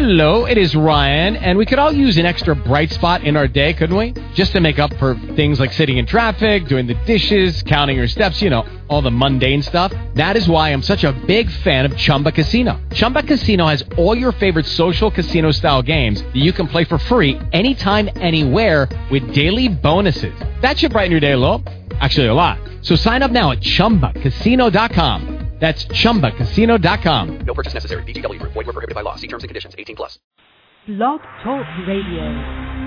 Hello, it is Ryan, and we could all use an extra bright spot in our day, couldn't we? Just to make up for things like sitting in traffic, doing the dishes, counting your steps, you know, all the mundane stuff. That is why I'm such a big fan of Chumba Casino. Chumba Casino has all your favorite social casino style games that you can play for free anytime, anywhere with daily bonuses. That should brighten your day a little. Actually, a lot. So sign up now at chumbacasino.com. That's chumbacasino.com. No purchase necessary. VGW Group. Void were prohibited by law. See terms and conditions. 18 plus. Blog Talk Radio.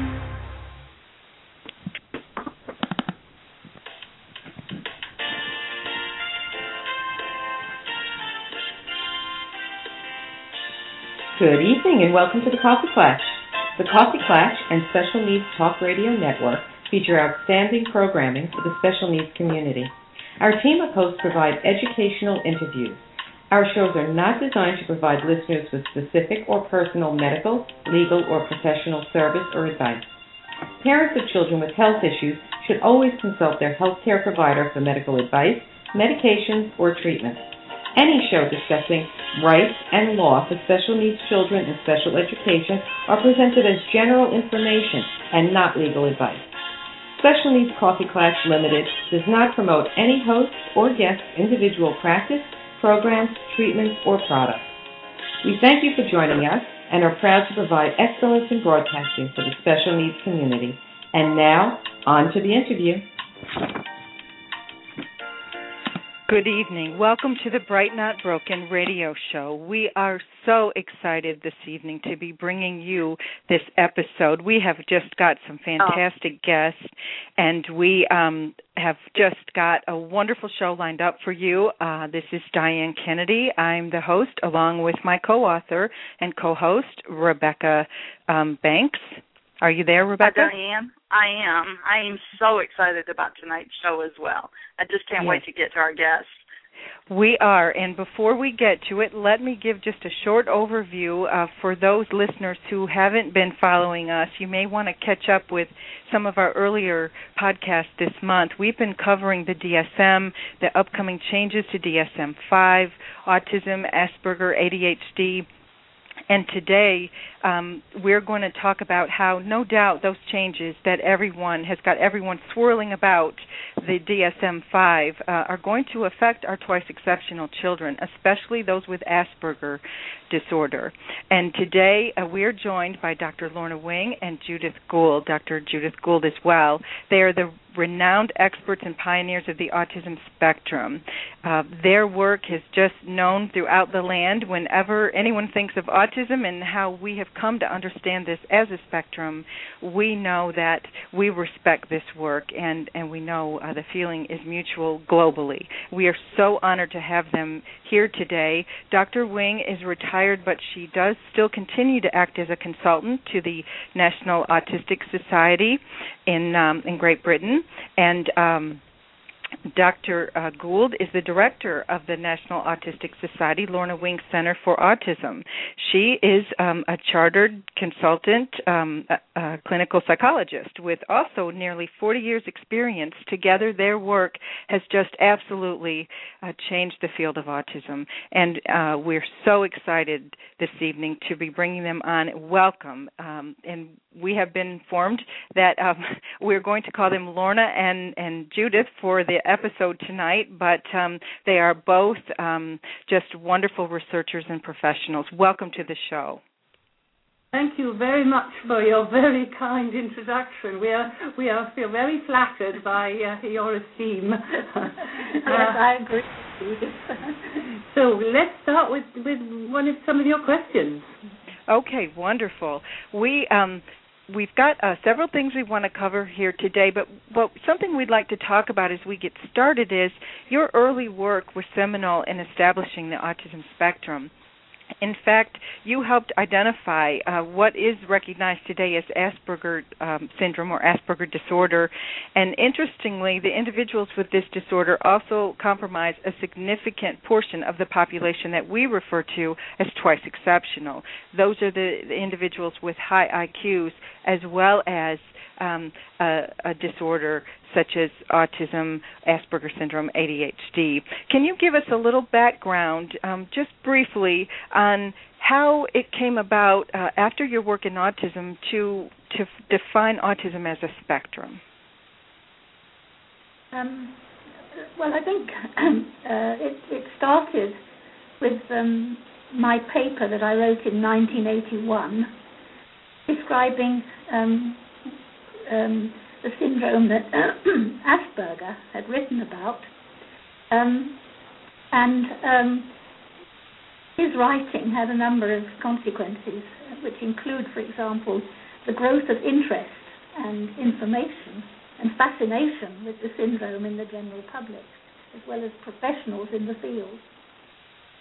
Good evening and welcome to the Coffee Klatch. The Coffee Klatch and Special Needs Talk Radio Network feature outstanding programming for the special needs community. Our team of hosts provide educational interviews. Our shows are not designed to provide listeners with specific or personal medical, legal, or professional service or advice. Parents of children with health issues should always consult their healthcare provider for medical advice, medications, or treatment. Any show discussing rights and law for special needs children and special education are presented as general information and not legal advice. Special Needs Coffee Klatch Limited does not promote any host or guest's individual practice, programs, treatments, or products. We thank you for joining us and are proud to provide excellence in broadcasting for the special needs community. And now, on to the interview. Good evening. Welcome to the Bright Not Broken radio show. We are so excited this evening to be bringing you this episode. We have just got some fantastic oh. guests, and we um, have just got a wonderful show lined up for you. Uh, this is Diane Kennedy. I'm the host, along with my co author and co host, Rebecca um, Banks. Are you there, Rebecca? Diane. I am. I am so excited about tonight's show as well. I just can't yes. wait to get to our guests. We are, and before we get to it, let me give just a short overview uh, for those listeners who haven't been following us. You may want to catch up with some of our earlier podcasts this month. We've been covering the DSM, the upcoming changes to DSM 5, autism, Asperger, ADHD, and today um, we're going to talk about how, no doubt, those changes that everyone has got everyone swirling about the DSM 5 uh, are going to affect our twice exceptional children, especially those with Asperger disorder. And today uh, we're joined by Dr. Lorna Wing and Judith Gould, Dr. Judith Gould as well. They are the renowned experts and pioneers of the autism spectrum. Uh, their work is just known throughout the land whenever anyone thinks of autism and how we have come to understand this as a spectrum. We know that we respect this work and, and we know uh, the feeling is mutual globally. We are so honored to have them here today. Dr. Wing is retired, but she does still continue to act as a consultant to the National Autistic Society in um, in Great Britain, and um, Dr. Uh, Gould is the director of the National Autistic Society Lorna Wing Center for Autism. She is um, a chartered consultant, um, a, a clinical psychologist with also nearly 40 years' experience. Together, their work has just absolutely uh, changed the field of autism, and uh, we're so excited this evening to be bringing them on. Welcome, um, and we have been informed that um, we're going to call them Lorna and, and Judith for the episode tonight, but um, they are both um, just wonderful researchers and professionals. Welcome to the show. Thank you very much for your very kind introduction. We are we are feel very flattered by uh, your esteem. yes, I agree. so let's start with with one of some of your questions. Okay, wonderful. We um, we've got uh, several things we want to cover here today, but what, something we'd like to talk about as we get started is your early work was seminal in establishing the autism spectrum. In fact, you helped identify uh, what is recognized today as Asperger um, syndrome or Asperger disorder. And interestingly, the individuals with this disorder also comprise a significant portion of the population that we refer to as twice exceptional. Those are the, the individuals with high IQs as well as um, a, a disorder such as autism, Asperger's syndrome, ADHD. Can you give us a little background, um, just briefly, on how it came about uh, after your work in autism to to define autism as a spectrum? Um, well, I think uh, it, it, started with um, my paper that I wrote in 1981 describing um, um, the syndrome that Asperger had written about. Um, and um, his writing had a number of consequences, which include, for example, the growth of interest and information and fascination with the syndrome in the general public, as well as professionals in the field.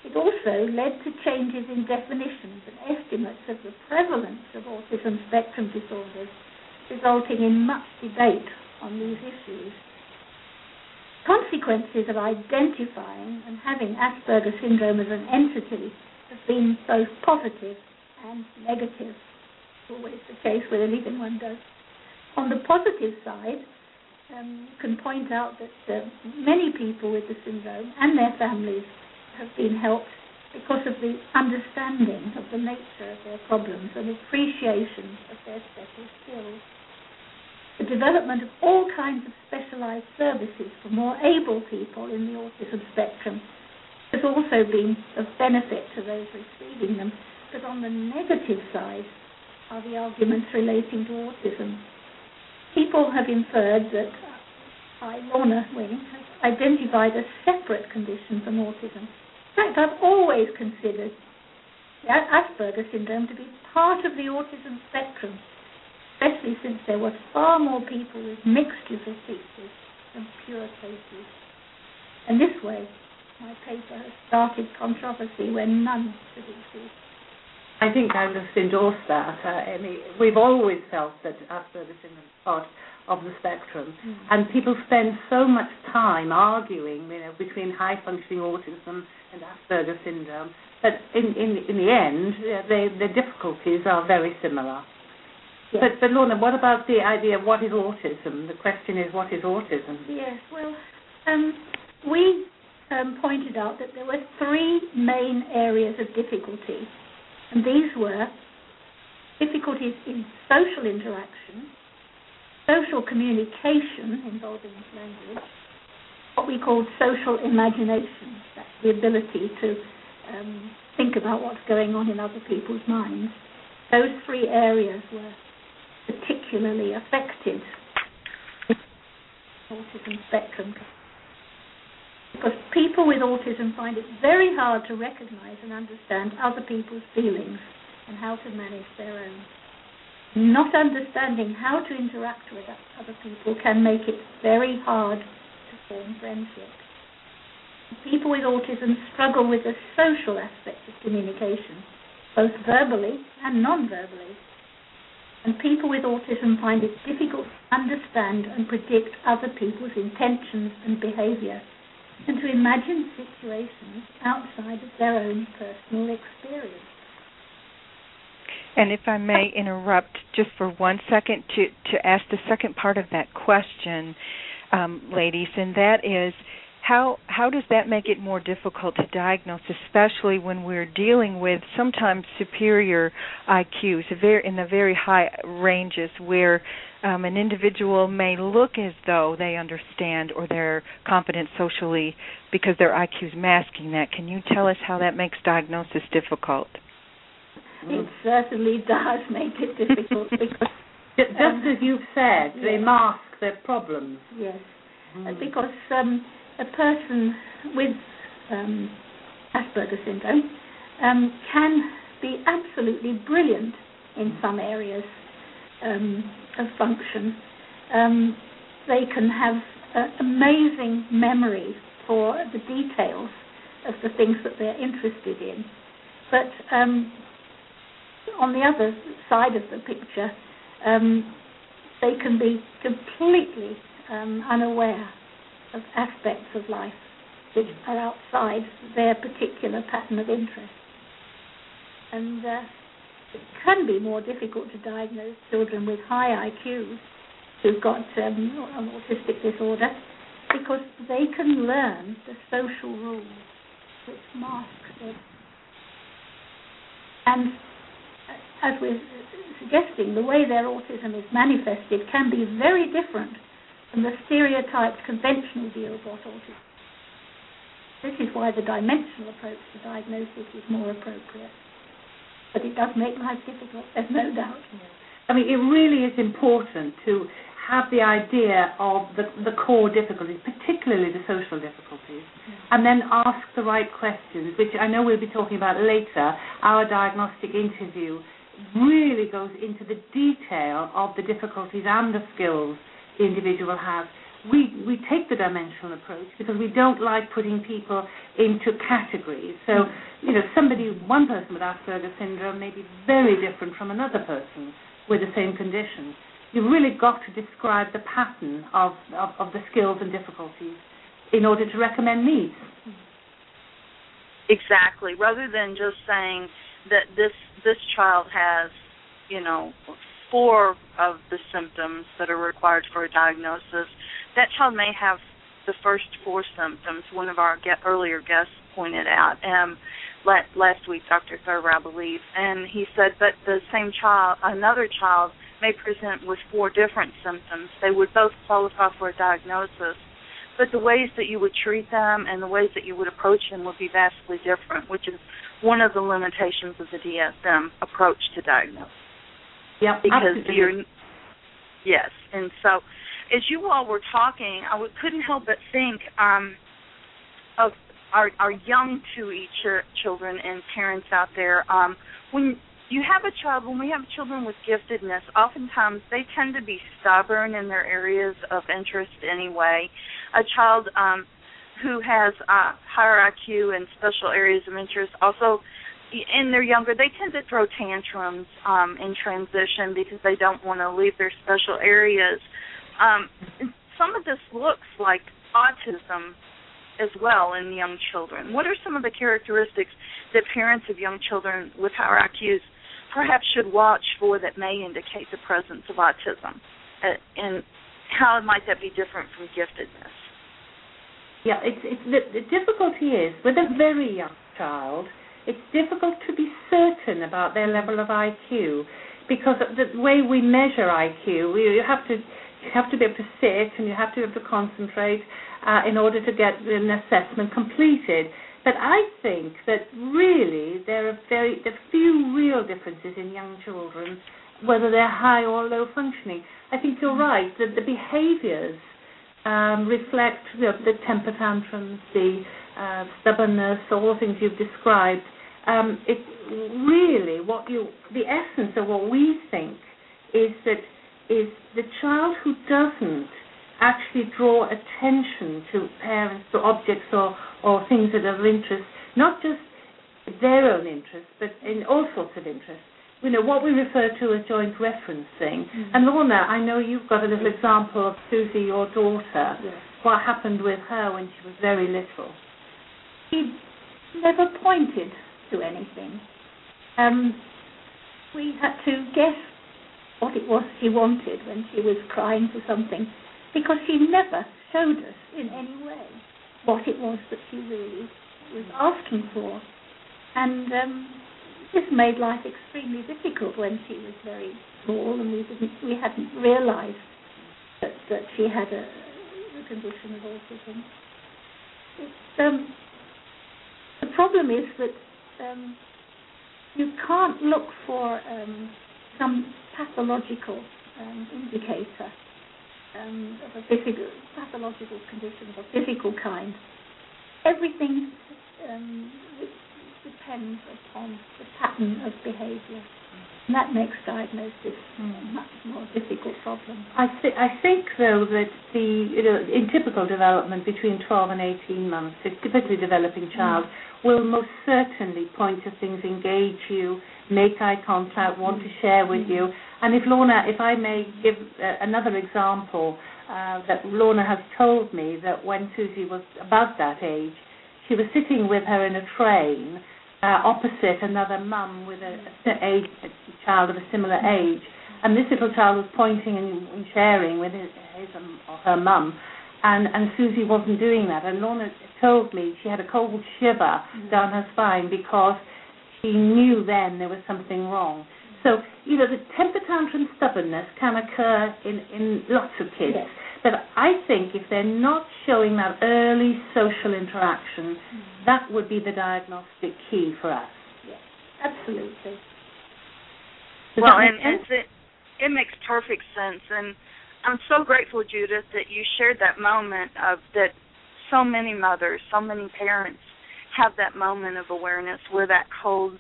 It also led to changes in definitions and estimates of the prevalence of autism spectrum disorders, resulting in much debate on these issues. Consequences of identifying and having Asperger syndrome as an entity have been both positive and negative. Always the case with anything one does. On the positive side, um, can point out that uh, many people with the syndrome and their families have been helped because of the understanding of the nature of their problems and appreciation of their special skills. The development of all kinds of specialized services for more able people in the autism spectrum has also been of benefit to those receiving them. But on the negative side are the arguments relating to autism people have inferred that I, Lorna Wing, has identified a separate condition from autism. In fact, I've always considered Asperger syndrome to be part of the autism spectrum, especially since there were far more people with of features than pure cases. And this way, my paper has started controversy where none should exist. I think I just endorse that. Uh. We've always felt that Asperger's syndrome is part of the spectrum, mm. and people spend so much time arguing, you know, between high functioning autism and Asperger's syndrome that in in, in the end, uh, they, the difficulties are very similar. Yes. But, but Lorna, what about the idea of what is autism? The question is, what is autism? Yes, well, um, we um, pointed out that there were three main areas of difficulty and these were difficulties in social interaction, social communication involving language, what we call social imagination, that's the ability to um, think about what's going on in other people's minds. Those three areas were particularly affected autism spectrum because people with autism find it very hard to recognize and understand other people's feelings and how to manage their own. Not understanding how to interact with other people can make it very hard to form friendships. People with autism struggle with the social aspects of communication, both verbally and non-verbally. And people with autism find it difficult to understand and predict other people's intentions and behavior and to imagine situations outside of their own personal experience. And if I may interrupt just for one second to, to ask the second part of that question, um, ladies, and that is how how does that make it more difficult to diagnose, especially when we're dealing with sometimes superior IQs, in the very high ranges where um, an individual may look as though they understand or they're competent socially because their IQ is masking that. Can you tell us how that makes diagnosis difficult? It certainly does make it difficult because, just um, as you've said, yes. they mask their problems. Yes, mm. because um, a person with um, Asperger's syndrome um, can be absolutely brilliant in some areas um, of function. Um, they can have uh, amazing memory for the details of the things that they're interested in. But um, on the other side of the picture, um, they can be completely um, unaware of aspects of life which are outside their particular pattern of interest. And uh, it can be more difficult to diagnose children with high IQs who've got um, an autistic disorder because they can learn the social rules which mask them. And uh, as we're suggesting, the way their autism is manifested can be very different from the stereotyped conventional view of what autism is. This is why the dimensional approach to diagnosis is more appropriate. But it does make life difficult, there's no doubt. I mean, it really is important to have the idea of the, the core difficulties, particularly the social difficulties, and then ask the right questions, which I know we'll be talking about later. Our diagnostic interview really goes into the detail of the difficulties and the skills the individual has. We, we take the dimensional approach because we don't like putting people into categories. So, you know, somebody, one person with Asperger's syndrome may be very different from another person with the same condition you've really got to describe the pattern of, of, of the skills and difficulties in order to recommend needs. Exactly. Rather than just saying that this this child has, you know, four of the symptoms that are required for a diagnosis, that child may have the first four symptoms. One of our get, earlier guests pointed out. Um, last week, Dr. Thurber, I believe, and he said, but the same child, another child, may present with four different symptoms. They would both qualify for a diagnosis, but the ways that you would treat them and the ways that you would approach them would be vastly different, which is one of the limitations of the DSM approach to diagnosis. Yeah, because absolutely. you're yes, and so as you all were talking, I couldn't help but think um, of our, our young two ch- children and parents out there. Um, when you have a child, when we have children with giftedness, oftentimes they tend to be stubborn in their areas of interest anyway. A child um, who has uh, higher IQ and special areas of interest also and they're younger, they tend to throw tantrums um, in transition because they don't want to leave their special areas. Um, some of this looks like autism as well in young children. What are some of the characteristics that parents of young children with higher IQs perhaps should watch for that may indicate the presence of autism? Uh, and how might that be different from giftedness? Yeah, it's, it's the, the difficulty is with a very young child, it's difficult to be certain about their level of IQ because the way we measure IQ, you have to you have to be able to sit and you have to be able to concentrate uh, in order to get an assessment completed. But I think that really there are very there are few real differences in young children, whether they're high or low functioning. I think you're right that the behaviours um, reflect know, the temper tantrums, the uh, stubbornness, all the things you've described. Um, it really what you the essence of what we think is that is the child who doesn't actually draw attention to parents, to objects or, or things that are of interest, not just their own interests, but in all sorts of interests. You know, what we refer to as joint referencing. Mm-hmm. And Lorna, I know you've got a little example of Susie, your daughter, Yes. what happened with her when she was very little. She never pointed to anything. Um, we had to guess what it was she wanted when she was crying for something because she never showed us in any way what it was that she really was asking for. And um, this made life extremely difficult when she was very small and we didn't we hadn't realized that, that she had a, a condition of autism. It's, um, the problem is that um, you can't look for um, some pathological um, indicator um, of a physical pathological condition of a physical kind. Everything um, depends upon the pattern of behaviour, and that makes diagnosis a much more difficult problem. I, th- I think, though, that the you know, in typical development between 12 and 18 months, a typically developing child will most certainly point to things, engage you, make eye contact, want to share with you. And if Lorna, if I may give uh, another example, uh, that Lorna has told me that when Susie was about that age, she was sitting with her in a train uh, opposite another mum with a, a, age, a child of a similar age, and this little child was pointing and, sharing with his, his um, or her mum, and and Susie wasn't doing that. And Lorna told me she had a cold shiver mm-hmm. down her spine because she knew then there was something wrong. So you know the temper tantrum stubbornness can occur in in lots of kids. Yes. But I think if they're not showing that early social interaction, mm-hmm. that would be the diagnostic key for us. Yes, absolutely. Does well, and, and it, it makes perfect sense, and I'm so grateful, Judith, that you shared that moment of that. So many mothers, so many parents have that moment of awareness where that cold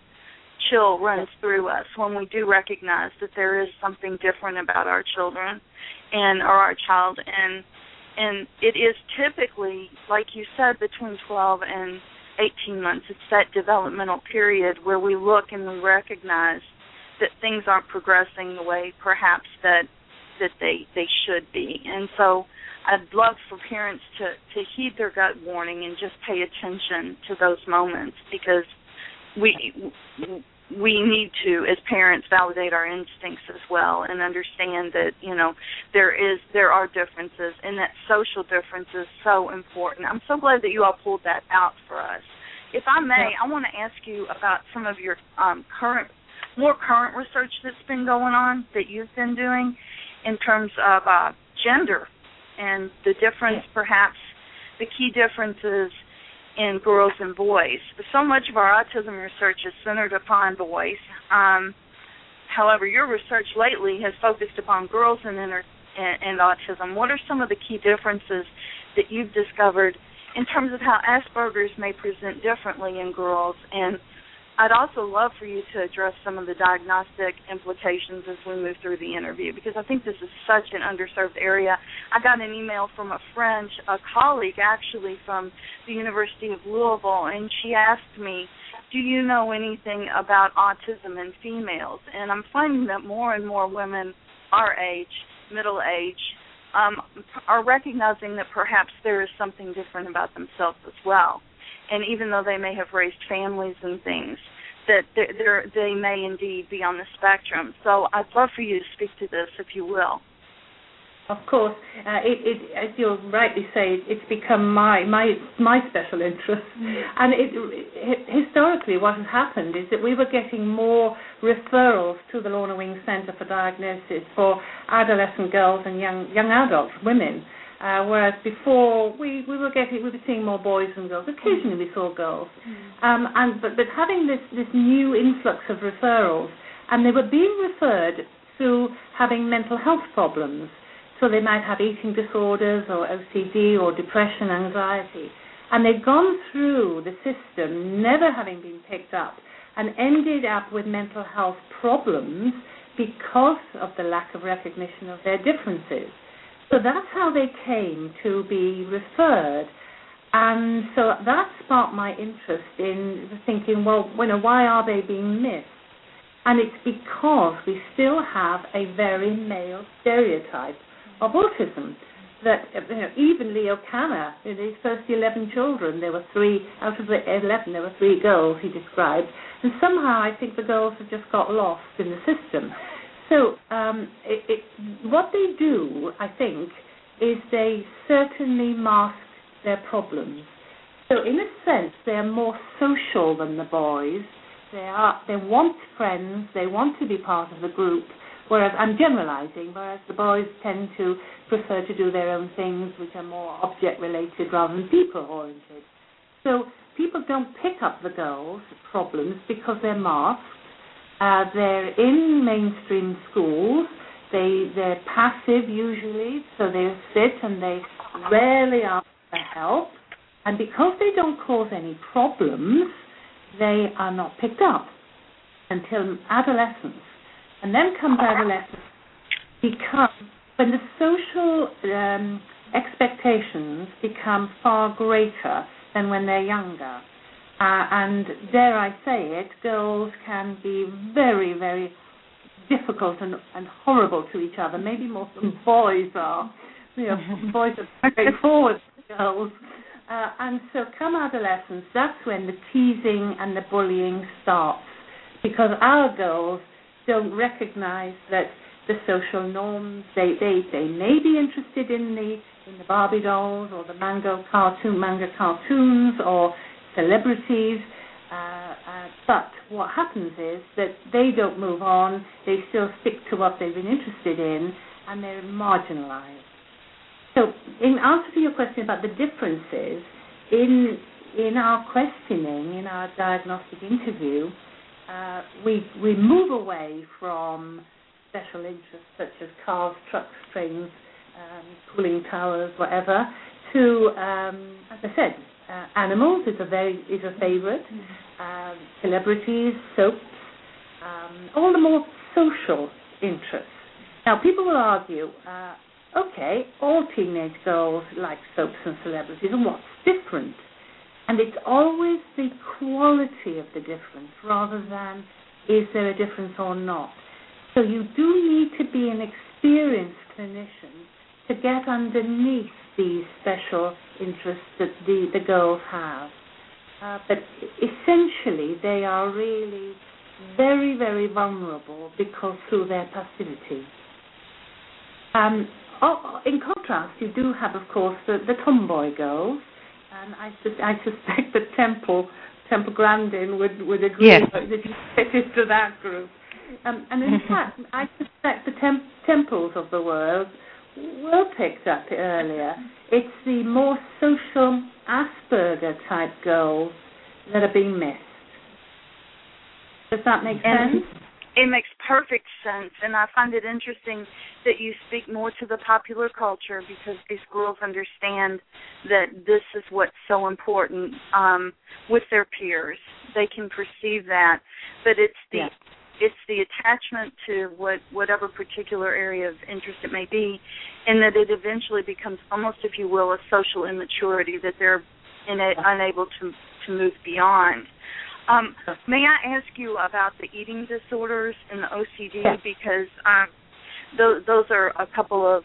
chill runs through us when we do recognize that there is something different about our children and or our child. And and it is typically like you said between 12 and 18 months. It's that developmental period where we look and we recognize that things aren't progressing the way perhaps that that they they should be. And so I'd love for parents to to heed their gut warning and just pay attention to those moments because we we need to as parents validate our instincts as well and understand that you know there is there are differences and that social difference is so important. I'm so glad that you all pulled that out for us. If i may i want to ask you about some of your um, current more current research that's been going on that you've been doing in terms of uh, gender and the difference perhaps the key differences in girls and boys. So much of our autism research is centered upon boys. Um, however, your research lately has focused upon girls and, inter- and, and autism. What are some of the key differences that you've discovered in terms of how Asperger's may present differently in girls and I'd also love for you to address some of the diagnostic implications as we move through the interview because I think this is such an underserved area. I got an email from a friend, a colleague actually from the University of Louisville, and she asked me, Do you know anything about autism in females? And I'm finding that more and more women our age, middle age, um, are recognizing that perhaps there is something different about themselves as well and even though they may have raised families and things, that they may indeed be on the spectrum. So I'd love for you to speak to this, if you will. Of course, uh, it, it, as you rightly say, it's become my my my special interest. Mm. And it, it, historically, what has happened is that we were getting more referrals to the Lorna Wing Centre for Diagnosis for adolescent girls and young young adult women uh, whereas before we, we were getting we were seeing more boys than girls. Occasionally we saw girls, mm. um, and but but having this this new influx of referrals, and they were being referred through having mental health problems. So they might have eating disorders or OCD or depression, anxiety, and they'd gone through the system never having been picked up, and ended up with mental health problems because of the lack of recognition of their differences. So that's how they came to be referred. And so that sparked my interest in thinking, well, you know, why are they being missed? And it's because we still have a very male stereotype of autism. That you know, even Leo Kanner, in his first 11 children, there were three, out of the 11, there were three girls he described. And somehow I think the girls have just got lost in the system. So um, it, it, what they do, I think, is they certainly mask their problems. So in a sense, they are more social than the boys. They are they want friends. They want to be part of the group. Whereas I'm generalising, whereas the boys tend to prefer to do their own things, which are more object related rather than people oriented. So people don't pick up the girls' problems because they're masked uh, they're in mainstream schools. They they're passive usually, so they sit and they rarely ask for help. And because they don't cause any problems, they are not picked up until adolescence. And then comes adolescence because when the social um, expectations become far greater than when they're younger. Uh, and dare I say it, girls can be very, very difficult and, and horrible to each other, maybe more than boys are. You know, boys are straightforward girls. Uh, and so come adolescence, that's when the teasing and the bullying starts. Because our girls don't recognize that the social norms. They they they may be interested in the in the Barbie dolls or the manga cartoon manga cartoons or celebrities. Uh, uh, but what happens is that they don't move on. They still stick to what they've been interested in, and they're marginalized. So, in answer to your question about the differences in in our questioning, in our diagnostic interview, uh, we we move away from special interests such as cars, trucks, trains, um, cooling towers, whatever, to, um, as I said, uh, animals is a very is a favorite. Um, celebrities, soaps, um, all the more social interests. Now, people will argue, uh, okay, all teenage girls like soaps and celebrities, and what's different? And it's always the quality of the difference rather than is there a difference or not. So you do need to be an experienced clinician to get underneath these special interests that the, the girls have. Uh, but essentially, they are really very, very vulnerable because through their passivity. Um, in contrast, you do have, of course, the, the tomboy girls, and I, I suspect that Temple Temple Grandin would would agree yes. that you fit into that group. Um, and in fact, I suspect the temp- temples of the world were picked up earlier. It's the more social Asperger type girls that are being missed. Does that make And sense? It makes perfect sense, and I find it interesting that you speak more to the popular culture because these girls understand that this is what's so important um, with their peers. They can perceive that, but it's the Yes. It's the attachment to what whatever particular area of interest it may be, and that it eventually becomes almost, if you will, a social immaturity that they're ina- unable to to move beyond. Um, may I ask you about the eating disorders and the OCD Yes. because um, those those are a couple of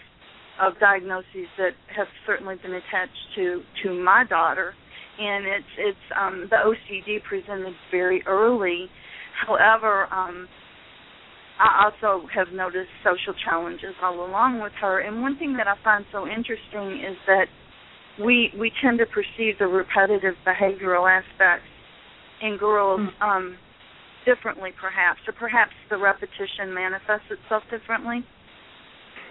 of diagnoses that have certainly been attached to to my daughter, and it's it's um, the OCD presented very early. However, um, I also have noticed social challenges all along with her. And one thing that I find so interesting is that we we tend to perceive the repetitive behavioral aspects in girls um, differently, perhaps, or perhaps the repetition manifests itself differently.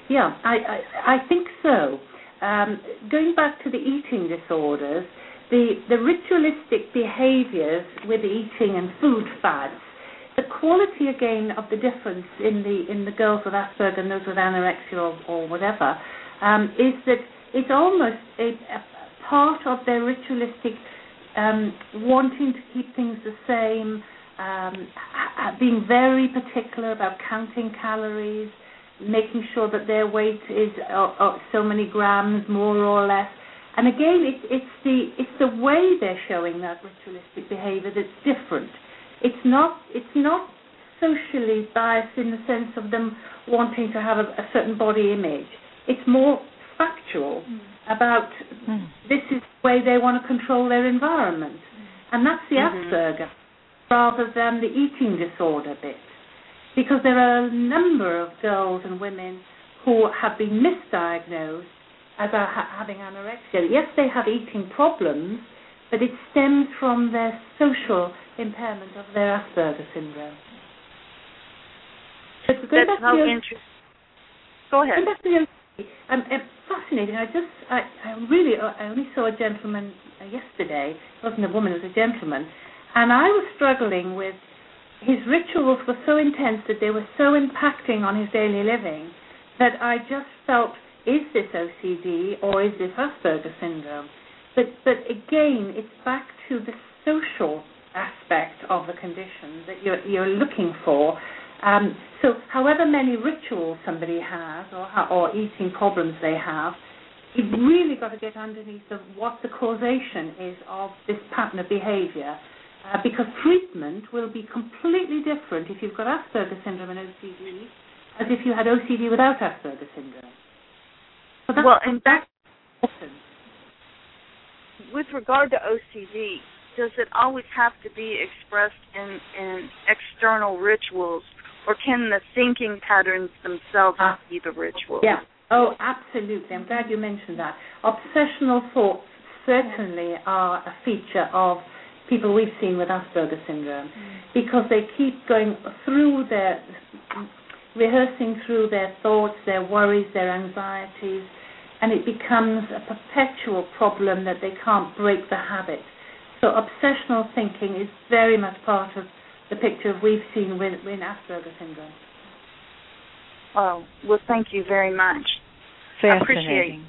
Yeah, I, I, I think so. Um, going back to the eating disorders, the, the ritualistic behaviors with eating and food fads, quality again of the difference in the in the girls with Asperger and those with anorexia or, or whatever um, is that it's almost a, a part of their ritualistic um, wanting to keep things the same, um, being very particular about counting calories, making sure that their weight is uh, uh, so many grams more or less. And again, it's it's the it's the way they're showing that ritualistic behavior that's different. It's not it's not socially biased in the sense of them wanting to have a, a certain body image. It's more factual mm. about mm. this is the way they want to control their environment, mm. and that's the Mhm. Asperger rather than the eating disorder bit because there are a number of girls and women who have been misdiagnosed as a, ha- having anorexia. Yes, they have eating problems, but it stems from their social impairment of their Asperger syndrome. But going That's back to so interesting. Go ahead. Going back to um, um, fascinating. I just, I, I really, I only saw a gentleman uh, yesterday. It wasn't a woman, it was a gentleman, and I was struggling with his rituals were so intense that they were so impacting on his daily living that I just felt, is this OCD or is this Asperger syndrome? But but again, it's back to the social aspect of the condition that you're you're looking for. Um, so, however many rituals somebody has or or eating problems they have, you've really got to get underneath of what the causation is of this pattern of behavior. Uh, because treatment will be completely different if you've got Asperger's syndrome and OCD as if you had OCD without Asperger's syndrome. So that's well, in fact, important. With regard to OCD, does it always have to be expressed in, in external rituals, or can the thinking patterns themselves be the ritual? Yeah. Oh, absolutely. I'm glad you mentioned that. Obsessional thoughts certainly are a feature of people we've seen with Asperger's syndrome mm. because they keep going through their rehearsing through their thoughts, their worries, their anxieties, and it becomes a perpetual problem that they can't break the habit. So obsessional thinking is very much part of the picture we've seen with, with Asperger's syndrome. Oh, well, thank you very much. I appreciate Fascinating.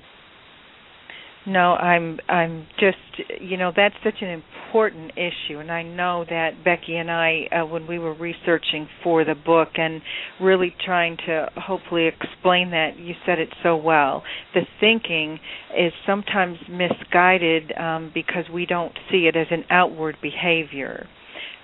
No, I'm I'm just you know that's such an important issue, and I know that Becky and I, uh, when we were researching for the book and really trying to hopefully explain that, you said it so well. The thinking is sometimes misguided um, because we don't see it as an outward behavior.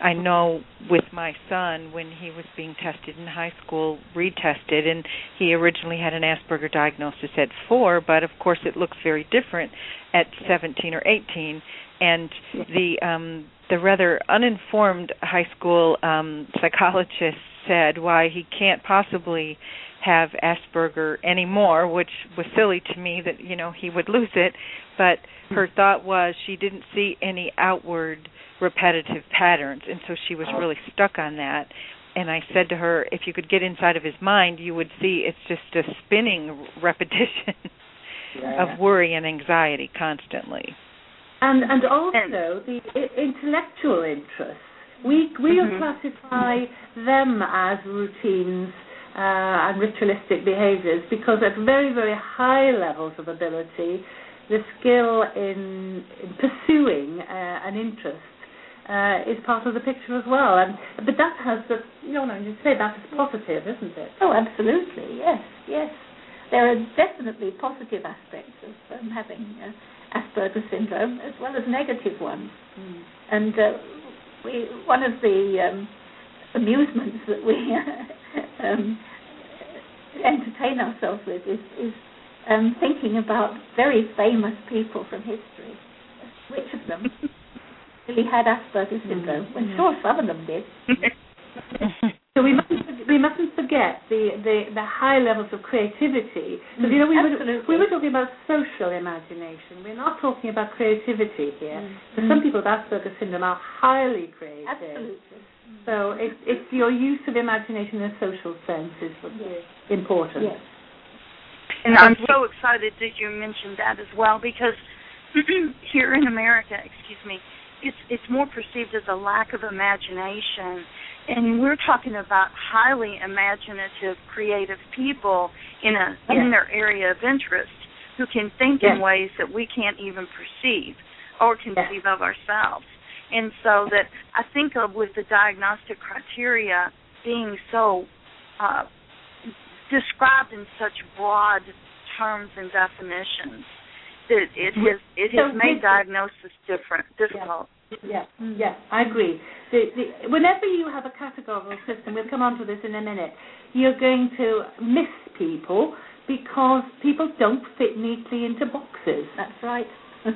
I know with my son when he was being tested in high school, retested, and he originally had an Asperger diagnosis at four, but of course it looks very different at 17 or 18. And the um, the rather uninformed high school um, psychologist said why he can't possibly have Asperger anymore, which was silly to me that you know he would lose it. But her thought was she didn't see any outward repetitive patterns. And so she was really stuck on that. And i said to her if you could get inside of his mind you would see it's just a spinning repetition of worry and anxiety constantly. And and also the intellectual interests. We we'll Mhm. classify them as routines uh, and ritualistic behaviors because at very very high levels of ability, the skill in, in pursuing uh, an interest uh, is part of the picture as well. And but that has the you know you say that is positive, isn't it? Oh, absolutely. Yes, yes. There are definitely positive aspects of um, having uh, Asperger's syndrome as well as negative ones. And uh, we, one of the um, amusements that we um, entertain ourselves with is, is um, thinking about very famous people from history. Which of them really had Asperger's syndrome? Well, sure, some of them did. So we mustn't we mustn't forget the, the, the high levels of creativity. Because you know we were mm, we were talking about social imagination. We're not talking about creativity here. Mm. So some people with Asperger's syndrome are highly creative. Absolutely. Mm. So it's it's your use of imagination in a social sense is Yes. important. Yes. And I'm so excited that you mentioned that as well because here in America, excuse me, it's it's more perceived as a lack of imagination. And we're talking about highly imaginative, creative people in a in their area of interest who can think in ways that we can't even perceive or conceive of ourselves. And so that I think of with the diagnostic criteria being so uh, described in such broad terms and definitions that it has it has So made this- diagnosis different difficult. Yeah, yeah, I agree. The, the, whenever you have a categorical system, we'll come on to this in a minute, you're going to miss people because people don't fit neatly into boxes. That's right.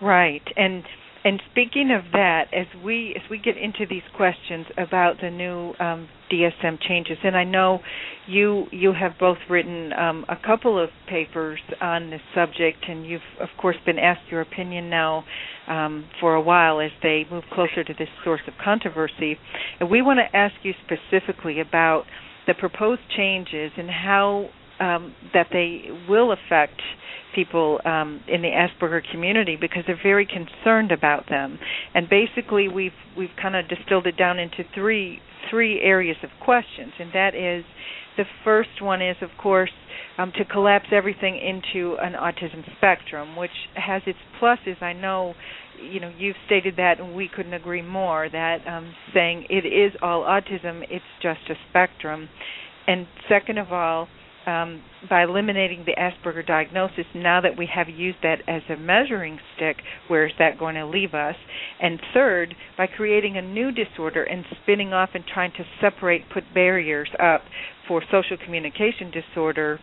Right. And and speaking of that, as we as we get into these questions about the new um, DSM changes, and I know you you have both written um, a couple of papers on this subject, and you've of course been asked your opinion now um, for a while as they move closer to this source of controversy. And we want to ask you specifically about the proposed changes and how um, that they will affect people um, in the Asperger community because they're very concerned about them. And basically, we've we've kind of distilled it down into three three areas of questions, and that is the first one is, of course, um, to collapse everything into an autism spectrum, which has its pluses. I know, you know, you've stated that, and we couldn't agree more. That um, saying it is all autism, it's just a spectrum. And second of all, um, by eliminating the Asperger diagnosis, now that we have used that as a measuring stick, where is that going to leave us? And third, by creating a new disorder and spinning off and trying to separate, put barriers up for social communication disorder.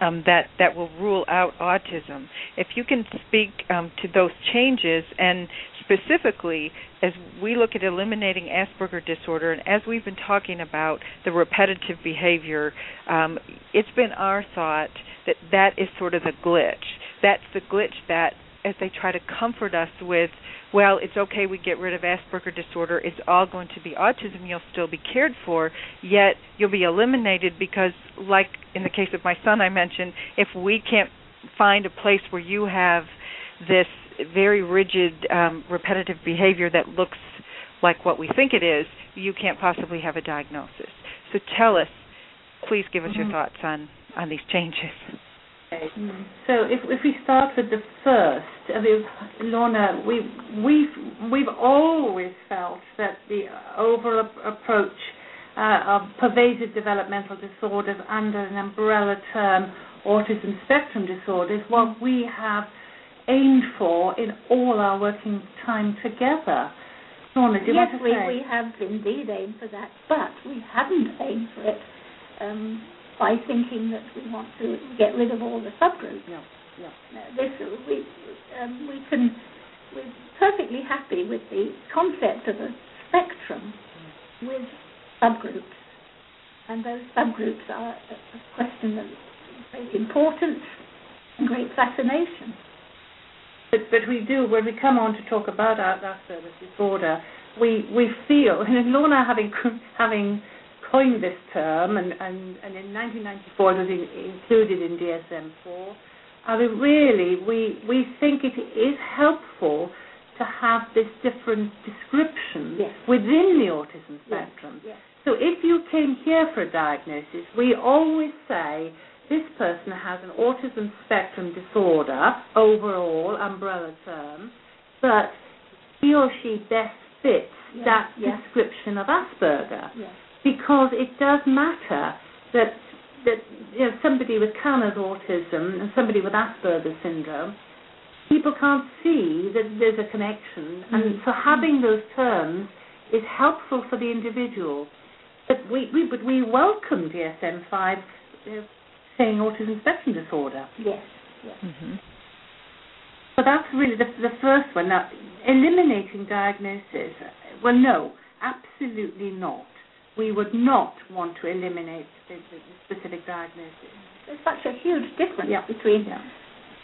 Um, that that will rule out autism. If you can speak um, to those changes, and specifically, as we look at eliminating Asperger disorder, and as we've been talking about the repetitive behavior, um, it's been our thought that that is sort of the glitch. That's the glitch that, as they try to comfort us with, well, it's okay, we get rid of Asperger disorder, it's all going to be autism, you'll still be cared for, yet you'll be eliminated because, like in the case of my son I mentioned, if we can't find a place where you have this very rigid, um, repetitive behavior that looks like what we think it is, you can't possibly have a diagnosis. So tell us, please give us mm-hmm. your thoughts on on these changes. Okay. So if if we start with the first, I mean, Lorna, we we've we've always felt that the overall approach uh, of pervasive developmental disorders under an umbrella term autism spectrum disorders what we have aimed for in all our working time together. Lorna, do you yes, want to we, say? we have indeed aimed for that, but we haven't aimed for it um, by thinking that we want to get rid of all the subgroups. No, no. this we um, we can we're perfectly happy with the concept of a spectrum with subgroups, and those subgroups are a question of great importance and great fascination. But, but we do, when we come on to talk about our, Asperger's disorder, we, we feel, and Lorna having, having coined this term, and, and, and in 1994 it was in, included in DSM-4, I mean, really, we, we think it is helpful to have this different description yes. within the autism spectrum. Yes. Yes. So if you came here for a diagnosis, we always say this person has an autism spectrum disorder, overall umbrella term, but he or she best fits yes, that yes. description of Asperger. Yes. Because it does matter that that you know, somebody with Kanner's autism and somebody with Asperger's syndrome, people can't see that there's a connection, mm-hmm. and so having those terms is helpful for the individual. But we, we but we welcome DSM five saying autism spectrum disorder. Yes. yes. Mm-hmm. So that's really the, the first one. Now, eliminating diagnosis. Well, no, absolutely not. We would not want to eliminate the, the specific diagnosis. There's such a huge difference yeah. between yeah.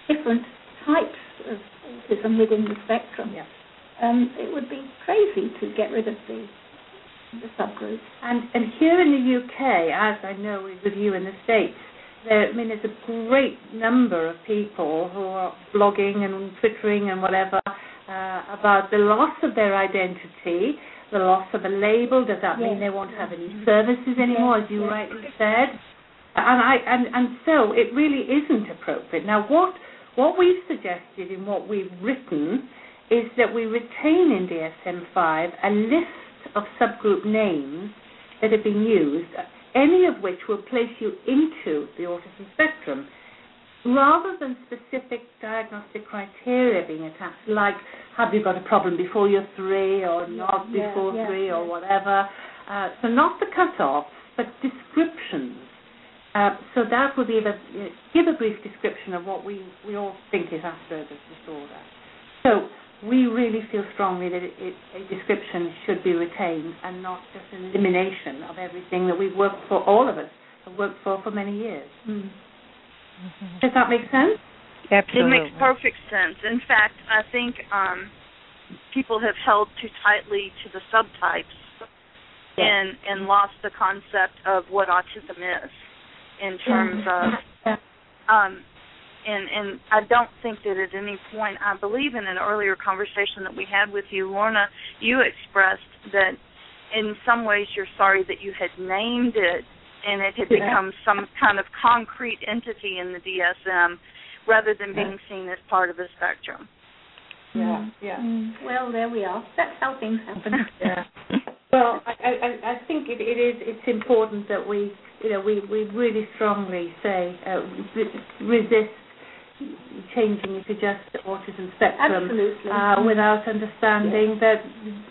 different types of autism within the spectrum. Yeah. Um, it would be crazy to get rid of the the subgroup. And and here in the UK, as I know with you in the States, there, I mean, there's a great number of people who are blogging and twittering and whatever uh, about the loss of their identity, the loss of a label. Does that yes. mean they won't have any services anymore, yes. as you yes. rightly said? And I and, and so it really isn't appropriate. Now, what what we've suggested in what we've written is that we retain in DSM-5 a list of subgroup names that have been used any of which will place you into the autism spectrum, rather than specific diagnostic criteria being attached, like have you got a problem before you're three or not yeah, before yeah, three yeah. or whatever. Uh, so not the cut-offs, but descriptions. Uh, so that would be the, uh, give a brief description of what we, we all think is Asperger's disorder. So we really feel strongly that it, it, a description should be retained and not just an elimination of everything that we've worked for, all of us have worked for for many years. Mm. Mm-hmm. Does that make sense? Absolutely. It makes perfect sense. In fact, I think um, people have held too tightly to the subtypes yes. and and lost the concept of what autism is in terms of um, and and I don't think that at any point I believe in an earlier conversation that we had with you, Lorna, you expressed that in some ways you're sorry that you had named it and it had yeah. become some kind of concrete entity in the DSM rather than being seen as part of the spectrum. Yeah, yeah. Mm. Well, there we are. That's how things happen. yeah. Well, I, I, I think it, it is. It's important that we, you know, we, we really strongly say uh, resist changing if you just autism spectrum uh, without understanding that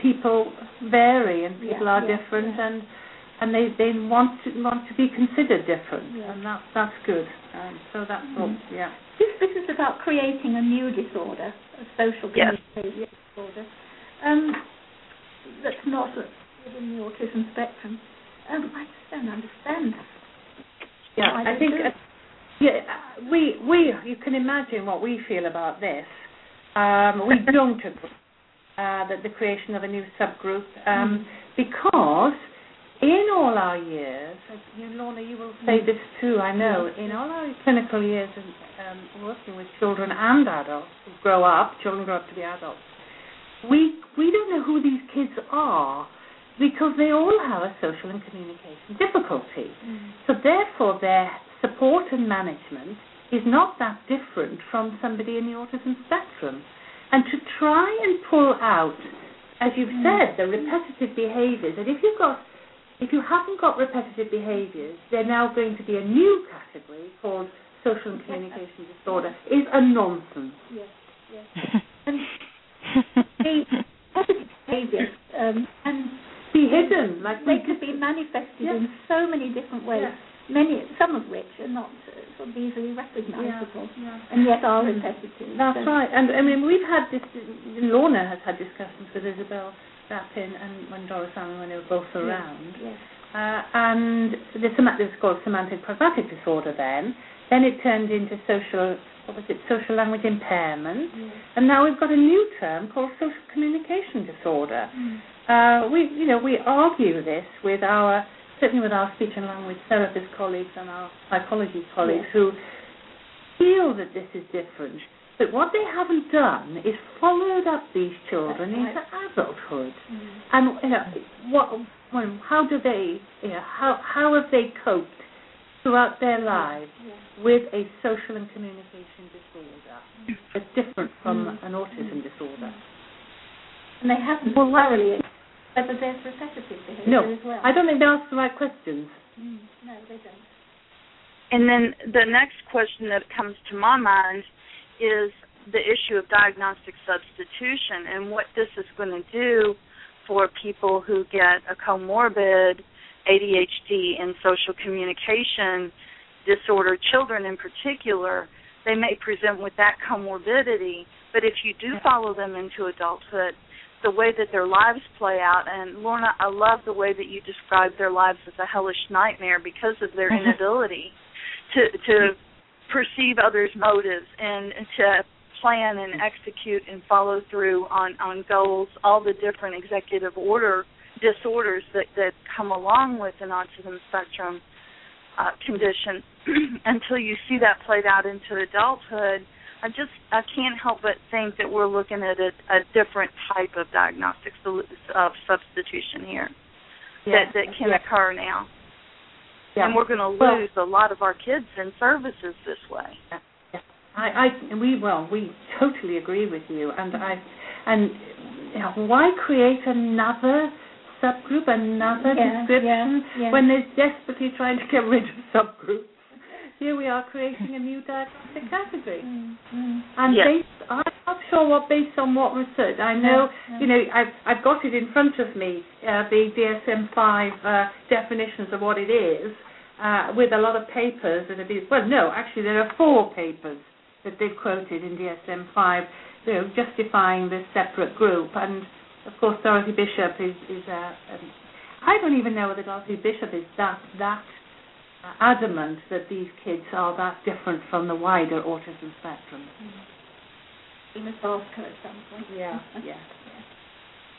people vary and people yeah, are yeah, different yeah. and and they they want to want to be considered different Yeah. and that's that's good um, so that's Mm-hmm. yeah This, this is about creating a new disorder, a social Yes. behavior. disorder. Um, that's not within the autism spectrum. Um, I just don't understand. Yeah, why I think do it. Yeah, we we you can imagine what we feel about this. Um, we don't agree uh, that the creation of a new subgroup um, because in all our years, you, Lorna, you will say this too. I know in all our clinical years of um, working with children and adults who grow up, children grow up to be adults. We we don't know who these kids are because they all have a social and communication difficulty. So therefore, their support and management is not that different from somebody in the autism spectrum. And to try and pull out, as you've said, the repetitive behaviours, and if you've got if you haven't got repetitive behaviours, they're now going to be a new category called social and communication disorder, is a nonsense. Yes, yes. and the positive behaviours um, and Be hidden, like they could be manifested Yeah. in so many different ways. Yeah. Many, some of which are not sort of easily recognisable, Yeah. and yet are repetitive. That's So- right. And I mean, we've had this. Lorna has had discussions with Isabelle Rapin and when Doris Allen when they were both around. Yes. Uh, and the sema- it was called semantic pragmatic disorder then. Then it turned into social, what was it, social language impairment. And now we've got a new term called social communication disorder. Uh, we, you know, we argue this with our, certainly with our speech and language therapist colleagues and our psychology colleagues who feel that this is different. But what they haven't done is followed up these children That's into adulthood. Mm. And you know, what, well, how do they, you know, how how have they coped throughout their lives with a social and communication disorder that's different from mm. an autism disorder? Mm. And they haven't well, thoroughly whether there's repetitive behaviour No, as well. I don't think they ask the right questions. Mm, no, they don't. And then the next question that comes to my mind is the issue of diagnostic substitution and what this is going to do for people who get a comorbid ADHD and social communication disorder, children in particular, they may present with that comorbidity, but if you do follow them into adulthood, the way that their lives play out, and Lorna, I love the way that you describe their lives as a hellish nightmare because of their inability to to perceive others' motives and to plan and execute and follow through on on goals, all the different executive order disorders that that come along with an autism spectrum uh, condition. Until you see that played out into adulthood I just I can't help but think that we're looking at a, a different type of diagnostic sol- of substitution here that that can yeah. occur now, Yeah. and we're going to Well- lose a lot of our kids in services this way. I, I we well we totally agree with you and I and you know, why create another subgroup another Yeah, description yeah, yeah. when they're desperately trying to get rid of subgroups here we are creating a new diagnostic category Mm, mm. and Yes. based I'm not sure what based on what research I know Yeah, yeah. you know I've I've got it in front of me uh, the DSM-5 uh, definitions of what it is uh, with a lot of papers that have been well no actually there are four papers that they've quoted in DSM-5, you know, justifying this separate group. And of course, Dorothy Bishop is is a. Um, I don't even know whether Dorothy Bishop is that that uh, adamant that these kids are that different from the wider autism spectrum. We must ask her at some point. Yeah, yeah.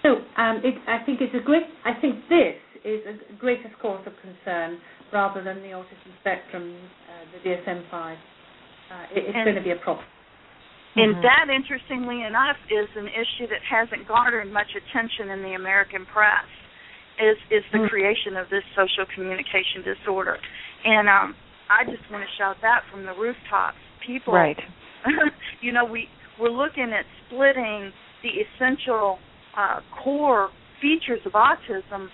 So um, it, I think it's a great. I think this is a greatest cause of concern rather than the autism spectrum, uh, the DSM-5. Uh, it, it's And- going to be a problem. And that, interestingly enough, is an issue that hasn't garnered much attention in the American press. Is is the Mm. creation of this social communication disorder, and um, I just want to shout that from the rooftops. People, Right. you know, we we're looking at splitting the essential uh, core features of autism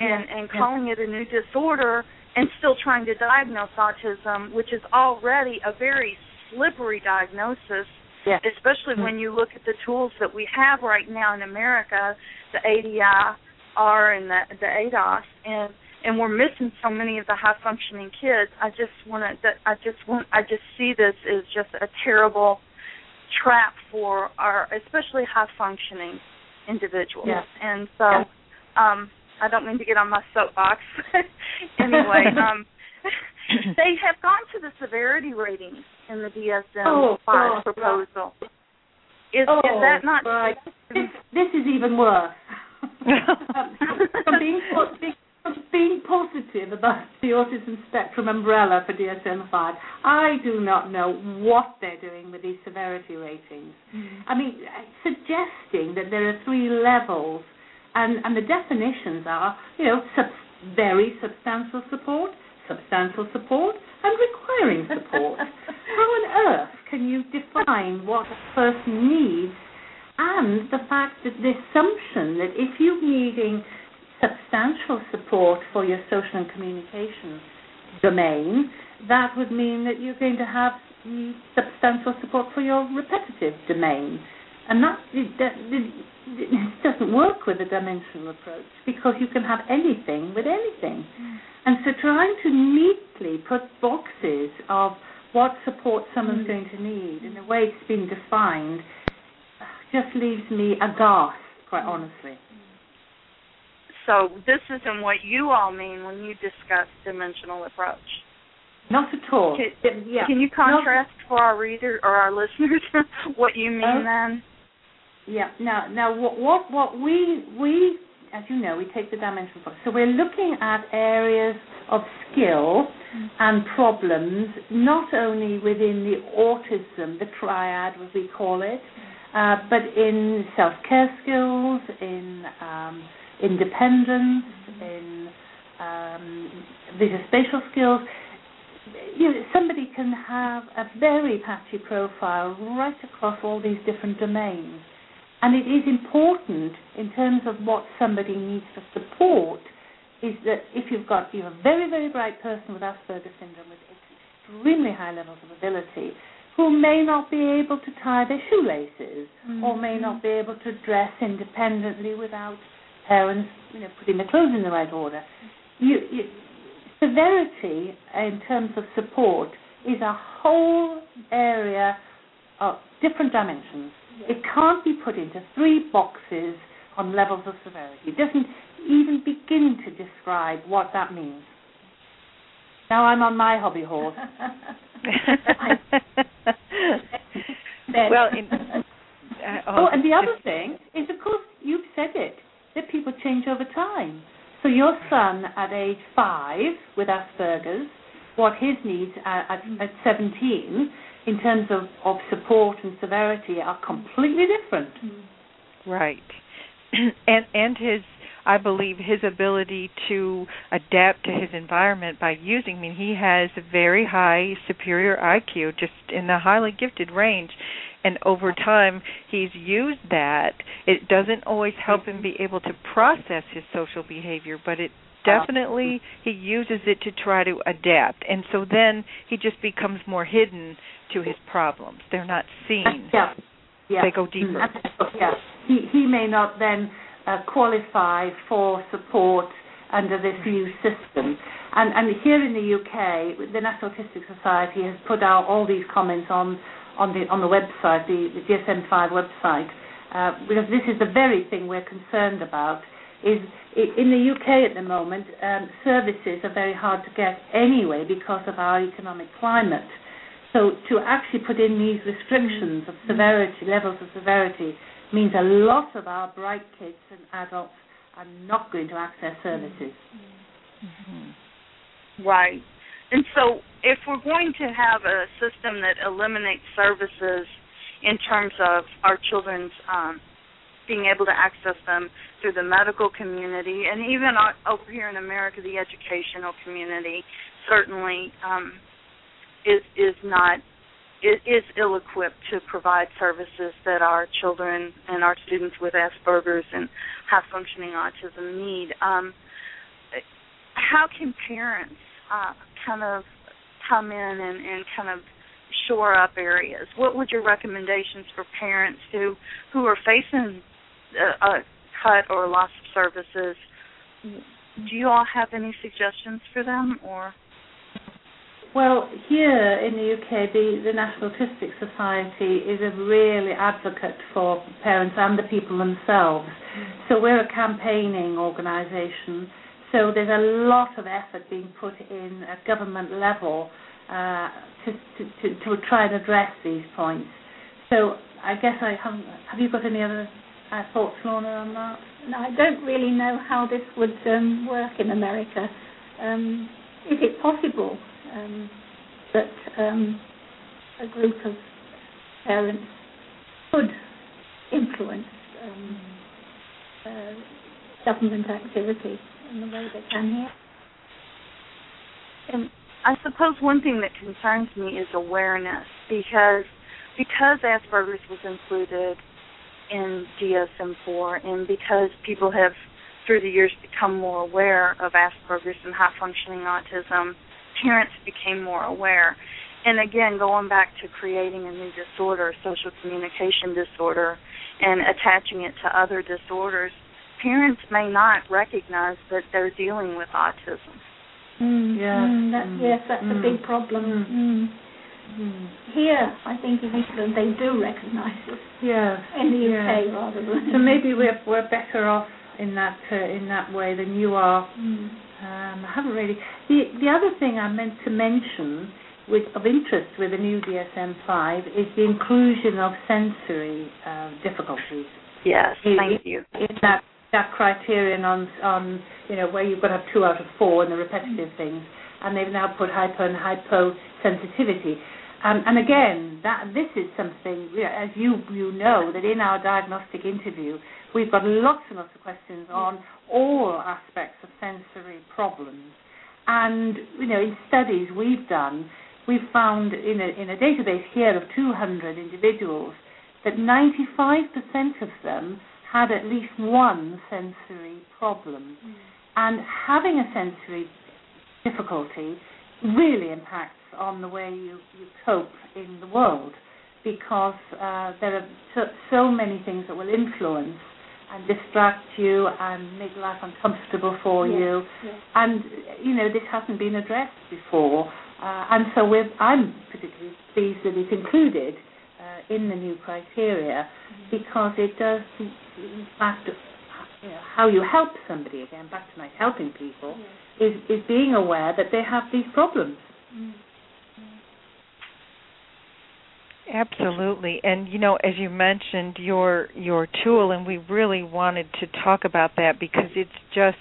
and and calling it a new disorder, and still trying to diagnose autism, which is already a very slippery diagnosis Yeah. especially when you look at the tools that we have right now in America, the ADI-R and the, the ADOS, and and we're missing so many of the high functioning kids. I just want to, I just want, I just see this as just a terrible trap for our especially high functioning individuals. Yes. And so um I don't mean to get on my soapbox. anyway, um they have gone to the severity ratings in the DSM Oh, five proposal. Is oh, is that not right? This, this is even worse. Um, from being, being, from being positive about the autism spectrum umbrella for DSM-5, I do not know what they're doing with these severity ratings. I mean, suggesting that there are three levels, and, and the definitions are, you know, sub- very substantial support, substantial support, and requiring support. How on earth can you define what a person needs and the fact that the assumption that if you're needing substantial support for your social and communication domain, that would mean that you're going to have substantial support for your repetitive domain. And that, that, it doesn't work with a dimensional approach because you can have anything with anything. Mm. And so trying to neatly put boxes of what support someone's mm. going to need in the way it's been defined just leaves me aghast, quite honestly. so this isn't what you all mean when you discuss dimensional approach. Not at all. Can, yeah. can you contrast for our reader or our listeners what you mean Oh. then? Yeah. Now, now, what, what, what we, we, as you know, we take the dimensional approach. So we're looking at areas of skill mm-hmm. and problems, not only within the autism, the triad, as we call it, uh, but in self-care skills, in um, independence, in um, visuospatial skills. You know, somebody can have a very patchy profile right across all these different domains. And it is important in terms of what somebody needs for support is that if you've got you know, a very, very bright person with Asperger's syndrome with extremely high levels of ability who may not be able to tie their shoelaces or may not be able to dress independently without parents you know, putting their clothes in the right order. You, you, severity in terms of support is a whole area of different dimensions. It can't be put into three boxes on levels of severity. It doesn't even begin to describe what that means. Now I'm on my hobby horse. well, in, uh, oh, and the other thing is, of course, you've said it, that people change over time. So your son at age five with Asperger's, what his needs at, at, at 17 in terms of, of support and severity are completely different. Right. and and his I believe his ability to adapt to his environment by using I mean he has a very high superior IQ just in the highly gifted range. And over time he's used that. It doesn't always help him be able to process his social behavior but it definitely he uses it to try to adapt. And so then he just becomes more hidden to his problems. They're not seen. Yeah. Yeah. they go deeper. Mm, Yeah. He he may not then uh, qualify for support under this new system. And and here in the UK, the National Autistic Society has put out all these comments on on the on the website, the, the DSM-5 website, uh, because this is the very thing we're concerned about. Is in the UK at the moment, um, services are very hard to get anyway because of our economic climate. So to actually put in these restrictions of severity, levels of severity, means a lot of our bright kids and adults are not going to access services. Right. And so if we're going to have a system that eliminates services in terms of our children's um, being able to access them through the medical community and even over here in America, the educational community certainly um, is is not is, ill-equipped to provide services that our children and our students with Asperger's and high-functioning autism need. Um, how can parents uh, kind of come in and, and kind of shore up areas? What would your recommendations for parents who who are facing a, a cut or loss of services? Do you all have any suggestions for them, or Well, here in the UK, the, the National Autistic Society is a really advocate for parents and the people themselves. So we're a campaigning organisation. So there's a lot of effort being put in at government level uh, to, to, to, to try and address these points. So I guess I haven't. Have you got any other uh, thoughts, Lorna, on that? No, I don't really know how this would um, work in America. Um, is it possible um, that um, a group of parents could influence um, uh, government activity in the way they can here? And I suppose one thing that concerns me is awareness because because Asperger's was included in DSM-4 and because people have through the years become more aware of Asperger's and high functioning autism, parents became more aware. And again, going back to creating a new disorder, social communication disorder, and attaching it to other disorders, parents may not recognize that they're dealing with autism. Mm, Yeah. mm, that, Mm, Yes, that's a mm, big problem. mm. Mm. Here, I think in England they do recognise it. Yes. In the Yeah. UK, rather than. So maybe we're we're better off in that uh, in that way than you are. Um, I haven't really. The the other thing I meant to mention, with of interest with the new DSM-5, is the inclusion of sensory uh, difficulties Yes, It- thank you. in that that criterion on on you know where you've got to have two out of four and the repetitive things, and they've now put hyper and hypo sensitivity. Um, and again, that this is something, as you you know, that in our diagnostic interview, we've got lots and lots of questions on all aspects of sensory problems. And you know, in studies we've done, we've found in a in a database here of 200 individuals that 95% of them had at least one sensory problem. And having a sensory difficulty really impacts on the way you, you cope in the world because uh, there are so, so many things that will influence and distract you and make life uncomfortable for Yes, you. yes. And you know this hasn't been addressed before, uh, and so we're, I'm particularly pleased that it's included uh, in the new criteria because it does, in fact, you know, how you help somebody again. Back to my helping people is is being aware that they have these problems. Absolutely. And you know, as you mentioned your your tool and we really wanted to talk about that because it's just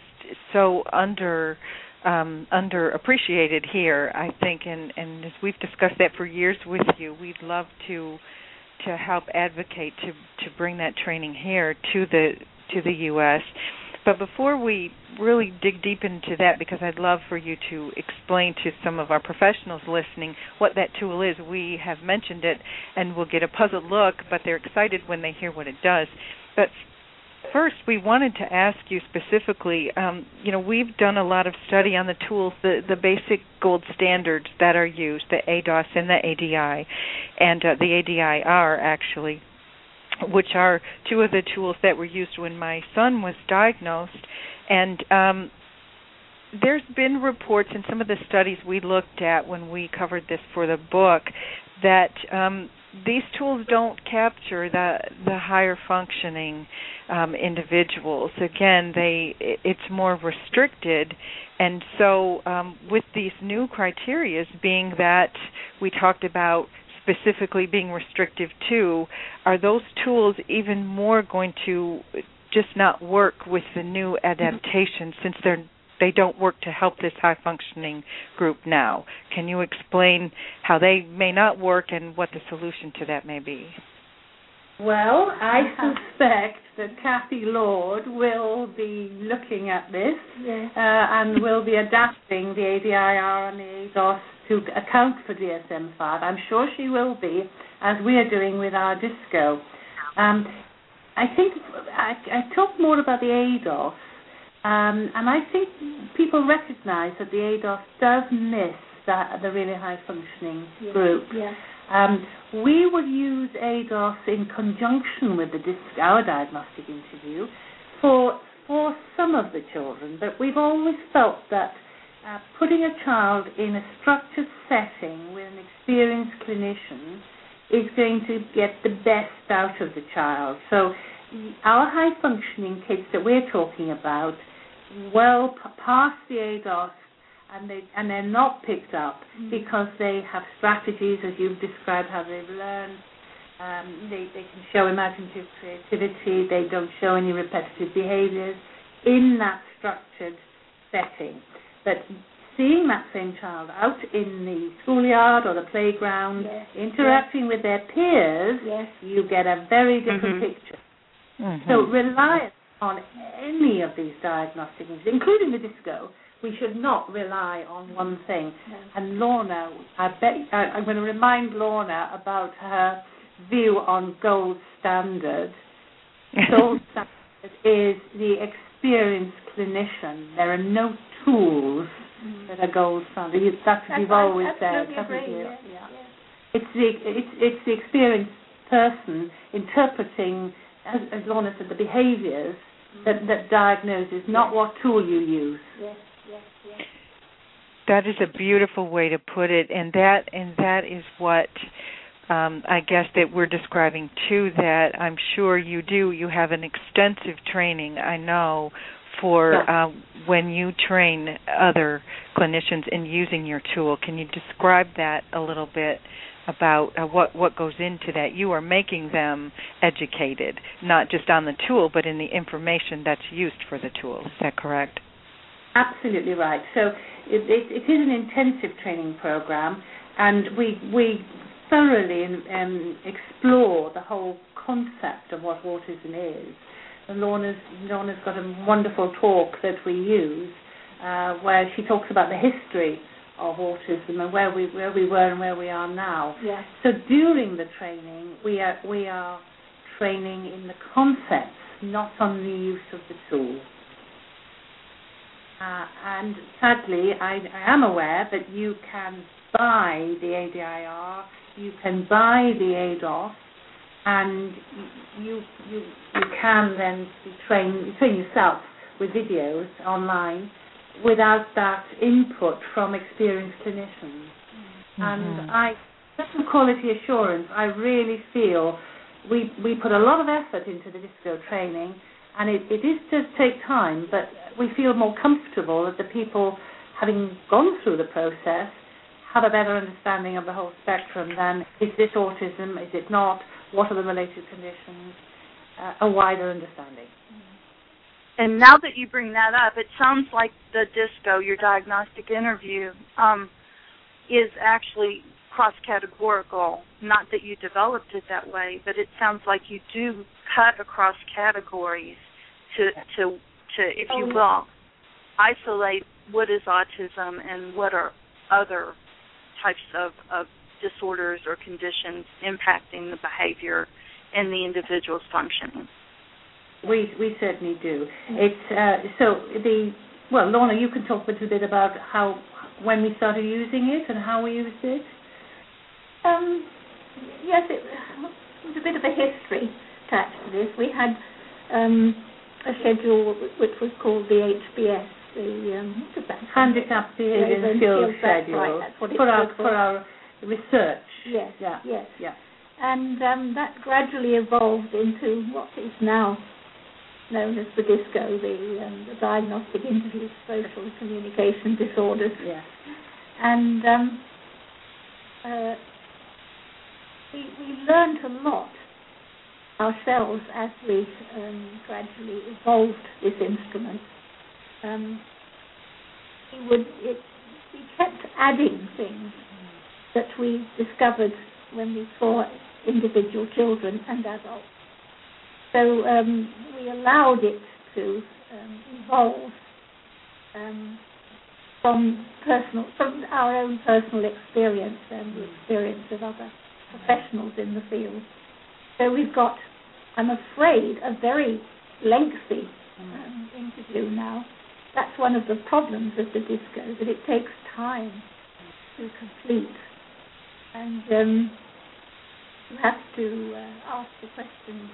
so under um underappreciated here, I think and and as we've discussed that for years with you, we'd love to to help advocate to to bring that training here to the to the US. But before we really dig deep into that, because I'd love for you to explain to some of our professionals listening what that tool is. We have mentioned it and we'll get a puzzled look, but they're excited when they hear what it does. But first, we wanted to ask you specifically um, you know, we've done a lot of study on the tools, the, the basic gold standards that are used, the ADOS and the ADI, and uh, the ADI-R actually which are two of the tools that were used when my son was diagnosed. And um, there's been reports in some of the studies we looked at when we covered this for the book that um, these tools don't capture the the higher functioning um, individuals. Again, they it's more restricted, and so um, with these new criterias being that we talked about specifically being restrictive to, are those tools even more going to just not work with the new adaptation since they're they don't work to help this high functioning group now? Can you explain how they may not work and what the solution to that may be? Well, I suspect that Cathy Lord will be looking at this Yes. uh, and will be adapting the ADI-R and the ADOS to account for DSM-5. I'm sure she will be, as we are doing with our DISCO. Um, I think I, I talked more about the ADOS, um, and I think people recognise that the ADOS does miss that, the really high functioning Yes. group. Yes. Um, we would use ADOS in conjunction with the disc, our diagnostic interview for for some of the children, but we've always felt that uh, putting a child in a structured setting with an experienced clinician is going to get the best out of the child. So, our high functioning kids that we're talking about, well past the ADOS, and they and they're not picked up mm. because they have strategies, as you've described, how they've learned. Um, they they can show imaginative creativity. They don't show any repetitive behaviors in that structured setting. But seeing that same child out in the schoolyard or the playground, yes. interacting yes. with their peers, yes. you get a very different mm-hmm. picture. Mm-hmm. So reliance on any of these diagnostic things, including the DISCO, we should not rely on one thing. No. And Lorna, I bet I'm going to remind Lorna about her view on gold standard. Gold standard is the experienced clinician. There are no tools mm. that are gold standard. That's what you've always said. Yeah. Yeah. It's the it's it's the experienced person interpreting, as, as Lorna said, the behaviours mm. that that diagnoses, not yes. what tool you use. Yes. Yes. Yes. That is a beautiful way to put it, and that and that is what um, I guess that we're describing too. That I'm sure you do. You have an extensive training. I know for yeah. uh, when you train other clinicians in using your tool. Can you describe that a little bit about uh, what what goes into that? You are making them educated, not just on the tool, but in the information that's used for the tool. Is that correct? Absolutely right. So it, it, it is an intensive training program, and we we thoroughly um, explore the whole concept of what autism is and Lorna's, Lorna's got a wonderful talk that we use uh, where she talks about the history of autism and where we where we were and where we are now. Yes. So during the training, we are we are training in the concepts, not on the use of the tool. Uh, and sadly, I, I am aware that you can buy the ADI-R, you can buy the ADOS, and you you you can then train train yourself with videos online without that input from experienced clinicians. Mm-hmm. And I, just for quality assurance, I really feel we we put a lot of effort into the DISCO training, and it, it is does take time, but we feel more comfortable that the people having gone through the process have a better understanding of the whole spectrum than is this autism, is it not, what are the related conditions, uh, a wider understanding. And now that you bring that up, it sounds like the DISCO, your diagnostic interview, um, is actually cross-categorical. Not that you developed it that way, but it sounds like you do cut across categories to to to, if you Oh. will, isolate what is autism and what are other types of, of disorders or conditions impacting the behavior and the individual's functioning. We we certainly do. It's uh, so the well, Lorna, you can talk a little bit about how when we started using it and how we used it. Um, yes, it was a bit of a history attached to this. We had um, a schedule which was called the HBS, the um, what is that? Handicap Behaviour Behaviour and and Skills Skills, Schedule right, that's what it for our for. for our research. Yes, Yeah. yes. Yeah. And um, that gradually evolved into what is now known as the DISCO, the, um, the Diagnostic Interview for Social Communication Disorders. Yeah. And um, uh, we, we learned a lot ourselves as we um, gradually evolved this instrument. Um, we would it, we kept adding things that we discovered when we saw individual children and adults. So um, we allowed it to um, evolve um, from personal, from our own personal experience and the experience of other professionals in the field. So we've got, I'm afraid, a very lengthy um, interview now. That's one of the problems of the DISCO, that it takes time to complete and um, you have to uh, ask the questions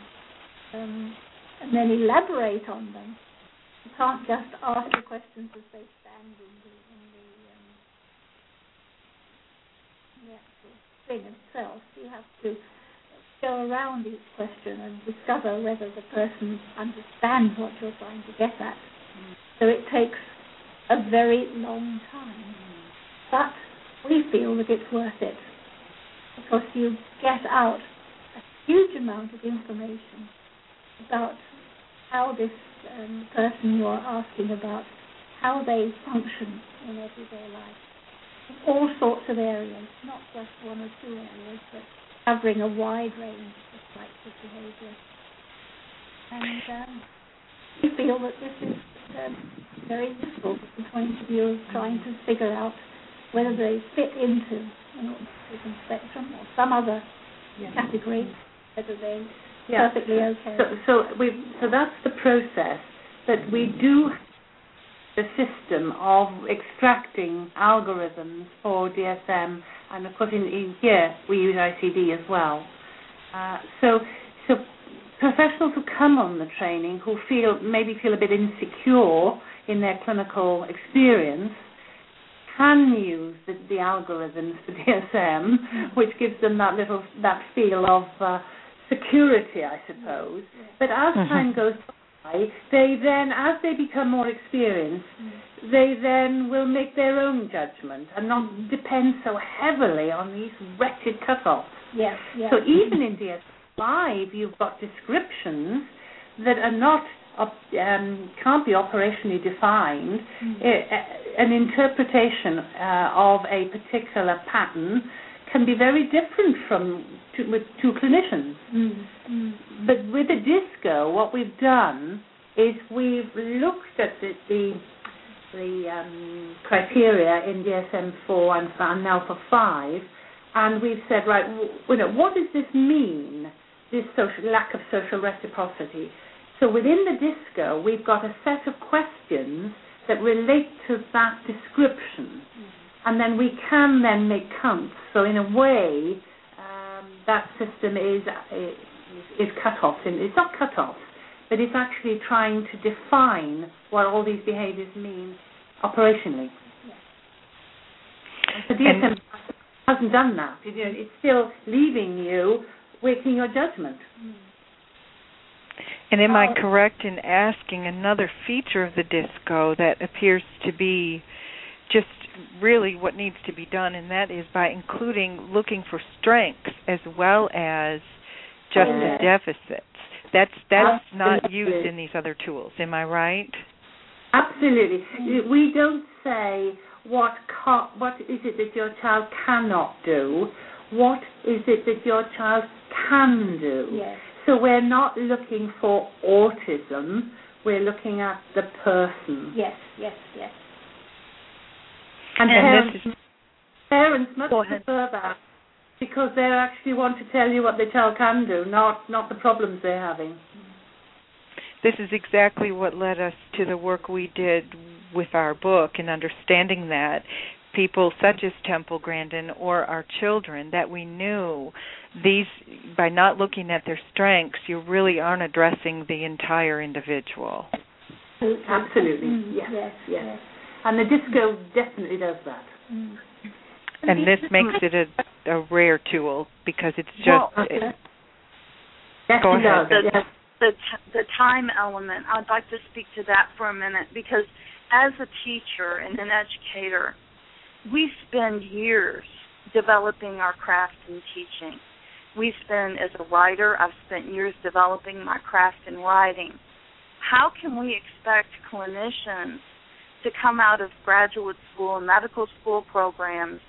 um, and then elaborate on them. You can't just ask the questions as they stand in the, in the, um, the actual thing itself. You have to go around each question and discover whether the person understands what you're trying to get at. Mm. So it takes a very long time. Mm. But we feel that it's worth it because you get out a huge amount of information about how this um, person you're asking about, how they function in everyday life, in all sorts of areas, not just one or two areas, but covering a wide range of types of behaviour. And um, we feel that this is um, very useful from the point of view of trying to figure out whether they fit into an autism spectrum or some other Yeah. category, whether they're Yeah. perfectly okay. So, so we so that's the process that we do the system of extracting algorithms for DSM, and of course in, in here we use ICD as well. Uh, so so professionals who come on the training who feel maybe feel a bit insecure in their clinical experience can use the, the algorithms for DSM, which gives them that little that feel of uh, security, I suppose. But as Mhm. time goes by, they then, as they become more experienced, they then will make their own judgment and not depend so heavily on these wretched cutoffs. Yes, yes. So even in DS5, you've got descriptions that are not op- um, can't be operationally defined. Mm. I- a- an interpretation uh, of a particular pattern can be very different from to, with two clinicians. Mm, mm. But with the DISCO, what we've done is we've looked at the the, the um, criteria in DSM-4 and, and now for five, and we've said, right, w- you know, what does this mean? This social lack of social reciprocity. So within the DISCO, we've got a set of questions that relate to that description, and then we can then make counts. So in a way, um, that system is is, is cut off. And it's not cut off, but it's actually trying to define what all these behaviours mean operationally. And the DSM hasn't done that. You know, it's still leaving you waiting your judgment. And am I Oh. correct in asking another feature of the DISCO that appears to be just really what needs to be done, and that is by including looking for strengths as well as just the deficits. That's that's not used in these other tools. Am I right? Absolutely. We don't say what ca- what is it that your child cannot do. What is it that your child can do? Yes. So we're not looking for autism. We're looking at the person. Yes, yes, yes. And, And parents, is parents must Go ahead. prefer that because they actually want to tell you what the child can do, not not the problems they're having. this is exactly what led us to the work we did with our book and understanding that people such as Temple Grandin or our children that we knew these by not looking at their strengths you really aren't addressing the entire individual. Absolutely. Mm, Yes, yes, yes. yes. And the DISCO definitely does that. Mm. And this makes it a, a rare tool because it's just Well, it- Yes, Go ahead. does. Yes. the t- the time element. I'd like to speak to that for a minute because as a teacher and an educator, we spend years developing our craft in teaching. We spend as a writer, I've spent years developing my craft in writing. How can we expect clinicians to come out of graduate school and medical school programs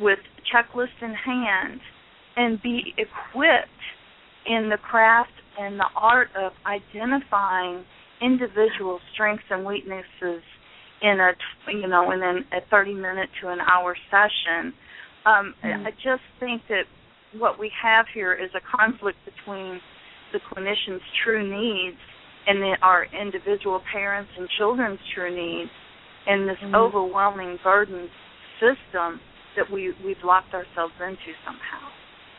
with checklists in hand and be equipped in the craft and the art of identifying individual strengths and weaknesses in a you know in an, a 30 minute to an hour session um Mm. i just think that what we have here is a conflict between the clinician's true needs and the, our individual parents and children's true needs and this Mm. overwhelming burden system that we we've locked ourselves into somehow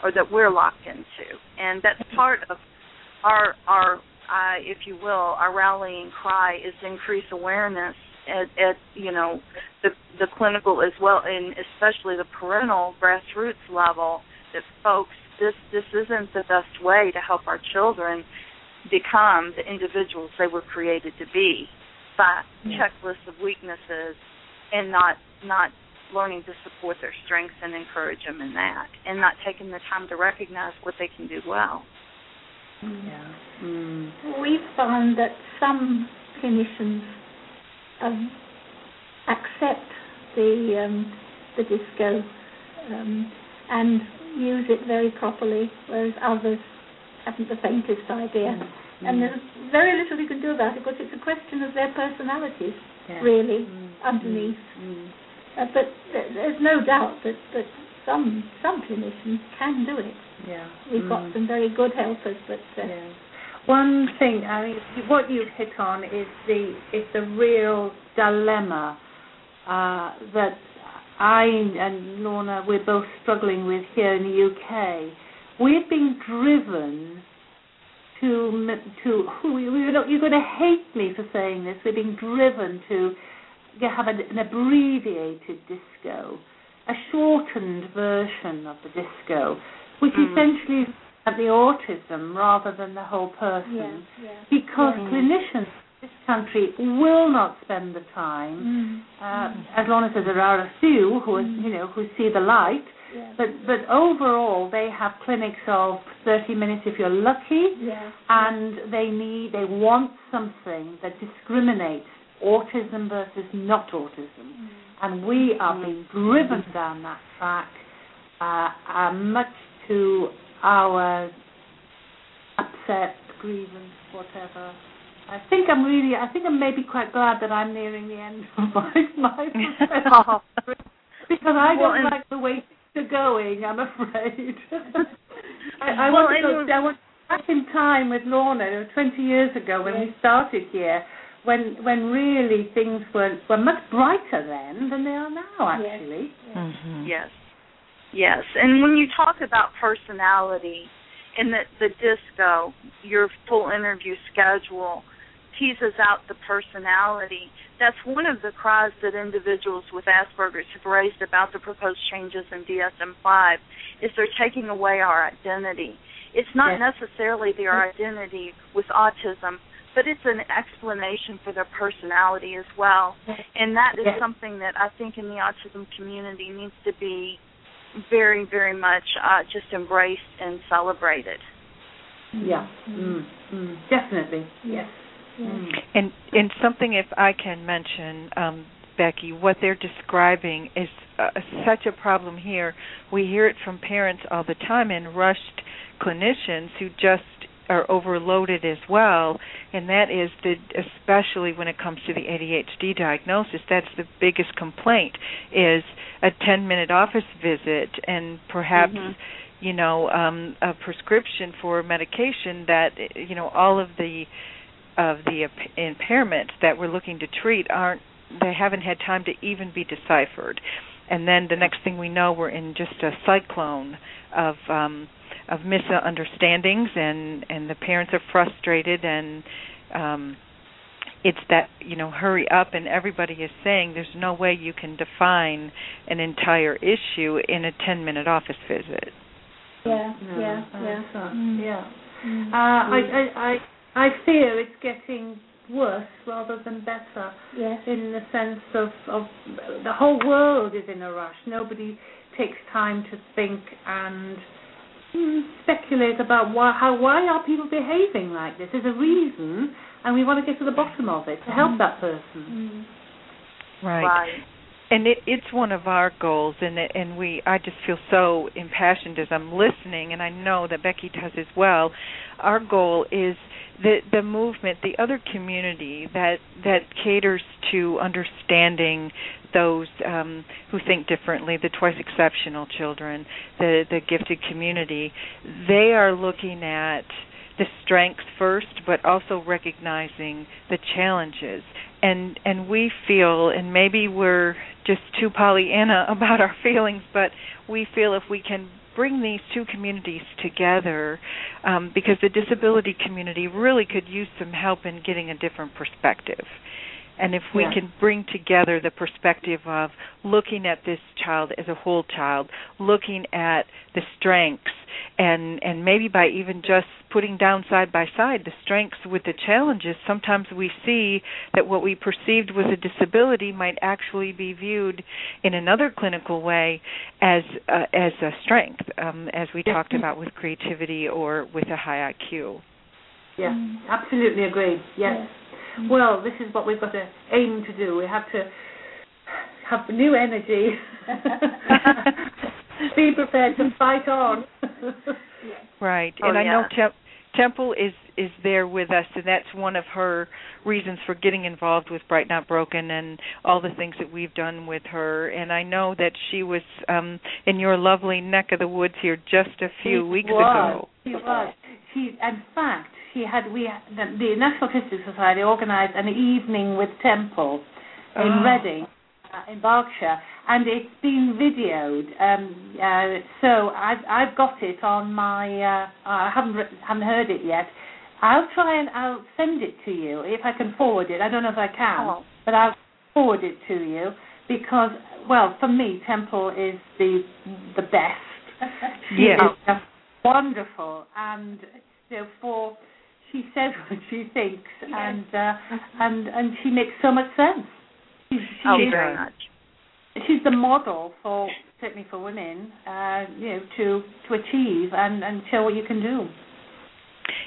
or that we're locked into and that's part of our our uh, if you will our rallying cry is to increase awareness at, at you know the the clinical as well, and especially the parental grassroots level, that folks, this this isn't the best way to help our children become the individuals they were created to be by Yeah. checklists of weaknesses and not not learning to support their strengths and encourage them in that and not taking the time to recognize what they can do well. Yeah. Mm. We found that some clinicians um, accept the um, the DISCO um, and use it very properly, whereas others haven't the faintest idea. Mm. And there's very little you can do about it because it's a question of their personalities, Yeah. really, Mm. underneath. Mm. Uh, but th- there's no doubt that, that some some clinicians can do it. Yeah. We've Mm. got some very good helpers, but uh, Yeah. One thing, I mean, what you've hit on is the is the real dilemma uh, that I and Lorna we're both struggling with here in the UK. We've been driven to to you're going to hate me for saying this. We're being driven to have an, an abbreviated DISCO, a shortened version of the DISCO, which Mm. essentially at the autism rather than the whole person. yeah, yeah. Because Yeah. clinicians in this country will not spend the time. Mm. Uh, as long as there are a few who, are, you know, who see the light, but but overall they have clinics of 30 minutes if you're lucky, and they need they want something that discriminates autism versus not autism, and we are being driven down that track, uh, uh, much to our upset, grievance, whatever. I think I'm really, I think I'm maybe quite glad that I'm nearing the end of my my profession, because I Well, don't and- like the way things are going. I'm afraid. I, I Well, want to and- go. I want back in time with Lorna 20 years ago when we started here, when when really things were were much brighter then than they are now. Actually. Mm-hmm. Yes. Yes. And when you talk about personality in the, the DISCO, your full interview schedule teases out the personality. That's one of the cries that individuals with Asperger's have raised about the proposed changes in DSM-5 is they're taking away our identity. It's not Yes. necessarily their mm-hmm. identity with autism, but it's an explanation for their personality as well. And that is Yes. something that I think in the autism community needs to be very, very much uh, just embraced and celebrated. Yeah. Mm. Mm. Definitely. Yes. Yeah. Mm. And and something, if I can mention, um, Becky, what they're describing is uh, such a problem here. We hear it from parents all the time, and rushed clinicians who just are overloaded as well. And that is that, especially when it comes to the ADHD diagnosis, that's the biggest complaint is a 10-minute office visit, and perhaps. Mhm. You know, um, a prescription for medication that you know all of the of the impairments that we're looking to treat aren't they haven't had time to even be deciphered and then the next thing we know we're in just a cyclone of um of misunderstandings and and the parents are frustrated and um it's that you know hurry up and everybody is saying there's no way you can define an entire issue in a 10 minute office visit Yeah, No, yeah, yeah. Mm. yeah. Mm. Uh, I, I, I, I fear it's getting worse rather than better Yes. in the sense of, of the whole world is in a rush. Nobody takes time to think and mm, speculate about why, how, why are people behaving like this. There's a reason, and we want to get to the bottom of it to help that person. Mm. Right. and it, it's one of our goals and it, and we I just feel so impassioned as I'm listening and I know that Becky does as well our goal is the the movement the other community that that caters to understanding those um who think differently the twice exceptional children the the gifted community they are looking at the strengths first but also recognizing the challenges. And and we feel and maybe we're just too pollyanna about our feelings but we feel if we can bring these two communities together um, because the disability community really could use some help in getting a different perspective And if we Yeah. can bring together the perspective of looking at this child as a whole child, looking at the strengths and and maybe by even just putting down side by side the strengths with the challenges, sometimes we see that what we perceived was a disability might actually be viewed in another clinical way as uh, as a strength, um, as we Yeah. talked about with creativity or with a high IQ. Yeah, Mm. absolutely agree. Yes. Well, this is what we've got to aim to do. We have to have new energy. Be prepared to fight on. Right, Oh, and I know yeah. Tem- Temple is is there with us, and that's one of her reasons for getting involved with Bright Not Broken and all the things that we've done with her. And I know that she was um in your lovely neck of the woods here just a few She weeks was. ago. She was. She, in fact, she had we the, the National Autistic Society organised an evening with Temple in Oh. Reading, in Berkshire, and it's been videoed. Um, uh, so I've I've got it on my. Uh, I haven't re- haven't heard it yet. I'll try and I'll send it to you if I can forward it. I don't know if I can, Oh. but I'll forward it to you because, well, for me, Temple is the the best. Yeah. just wonderful, and you know, for she says what she thinks, and uh, and and she makes so much sense. She's, Oh, is- very much. she's the model for certainly for women, uh, you know, to to achieve and and show what you can do.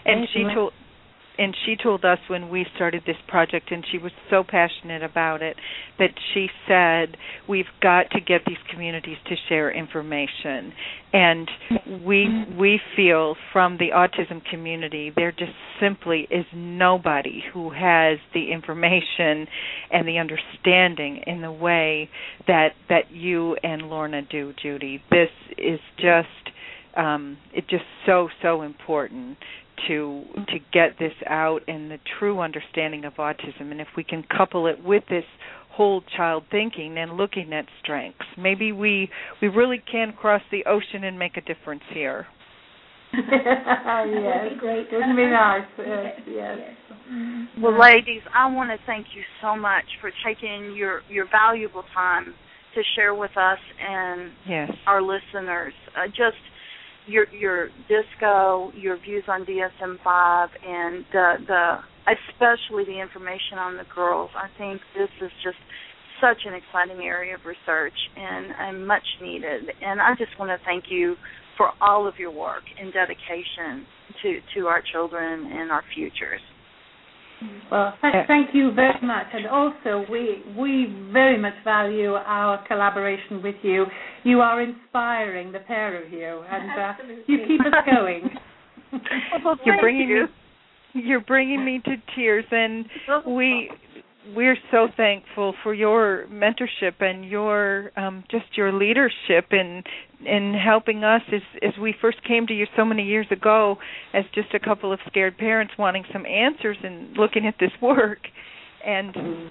and she told and she told us when we started this project and she was so passionate about it that she said we've got to get these communities to share information. And we we feel from the autism community there just simply is nobody who has the information and the understanding in the way that that you and Lorna do Judy. This is just um it's just so so important to to get this out and the true understanding of autism and if we can couple it with this whole child thinking and looking at strengths maybe we we really can cross the ocean and make a difference here That would yes, be great. wouldn't be nice? Yes, yes. Mm. Well, ladies, I want to thank you so much for taking your your valuable time to share with us and yes our listeners. Uh, just your your DISCO, your views on DSM-5, and the the especially the information on the girls. I think this is just such an exciting area of research and, and much needed. And I just want to thank you for all of your work and dedication to to our children and our futures. Well, th- thank you very much, and also we we very much value our collaboration with you. You are inspiring, the pair of you, and uh, you keep us going. Well, you're bringing you. me you're bringing me to tears and we we're so thankful for your mentorship and your um just your leadership in in helping us as as we first came to you so many years ago as just a couple of scared parents wanting some answers and looking at this work. And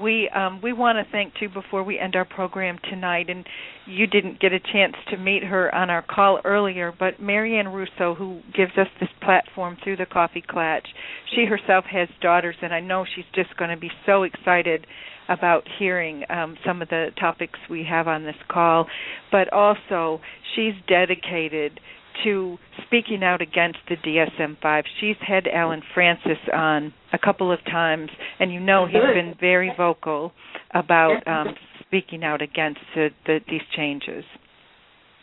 we um we want to thank too before we end our program tonight and you didn't get a chance to meet her on our call earlier but Marianne Russo who gives us this platform through the Coffee Klatch she herself has daughters and I know she's just going to be so excited about hearing um some of the topics we have on this call. But also she's dedicated to speaking out against the DSM-5. She's had Allen Frances on a couple of times, and you know he's been very vocal about um, speaking out against the, the, these changes.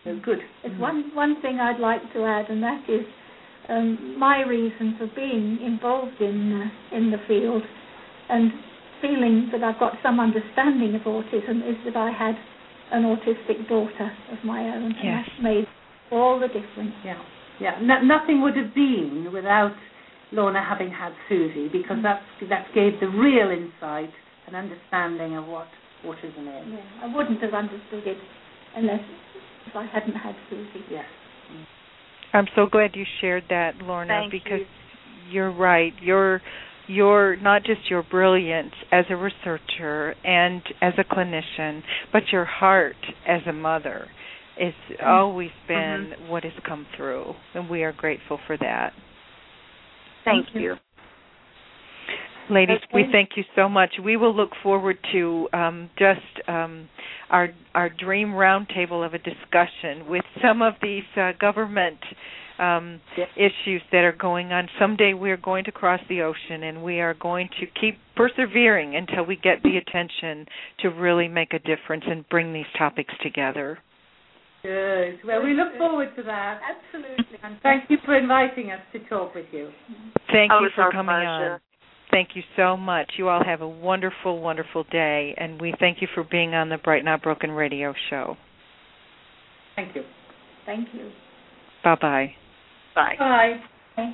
Good. There's one one thing I'd like to add, and that is um, my reason for being involved in uh, in the field and feeling that I've got some understanding of autism is that I had an autistic daughter of my own, and that made all the difference. Yeah, yeah. No, nothing would have been without Lorna having had Susie, because mm. that that gave the real insight and understanding of what autism is. Yeah, I wouldn't have understood it unless if I hadn't had Susie. Yes. I'm so glad you shared that, Lorna, Thank because you. you're right. You're you're not just your brilliance as a researcher and as a clinician, but your heart as a mother has always been what has come through, and we are grateful for that. Thank you. Ladies, we thank you so much. We will look forward to um, just um, our our dream roundtable of a discussion with some of these uh, government um, issues that are going on. Someday we are going to cross the ocean, and we are going to keep persevering until we get the attention to really make a difference and bring these topics together. Good. Well, we look forward to that. Absolutely. And thank you for inviting us to talk with you. Thank you for coming pleasure. on. Thank you so much. You all have a wonderful, wonderful day, and we thank you for being on the Bright Not Broken radio show. Thank you. Thank you. Bye bye. Bye. Bye.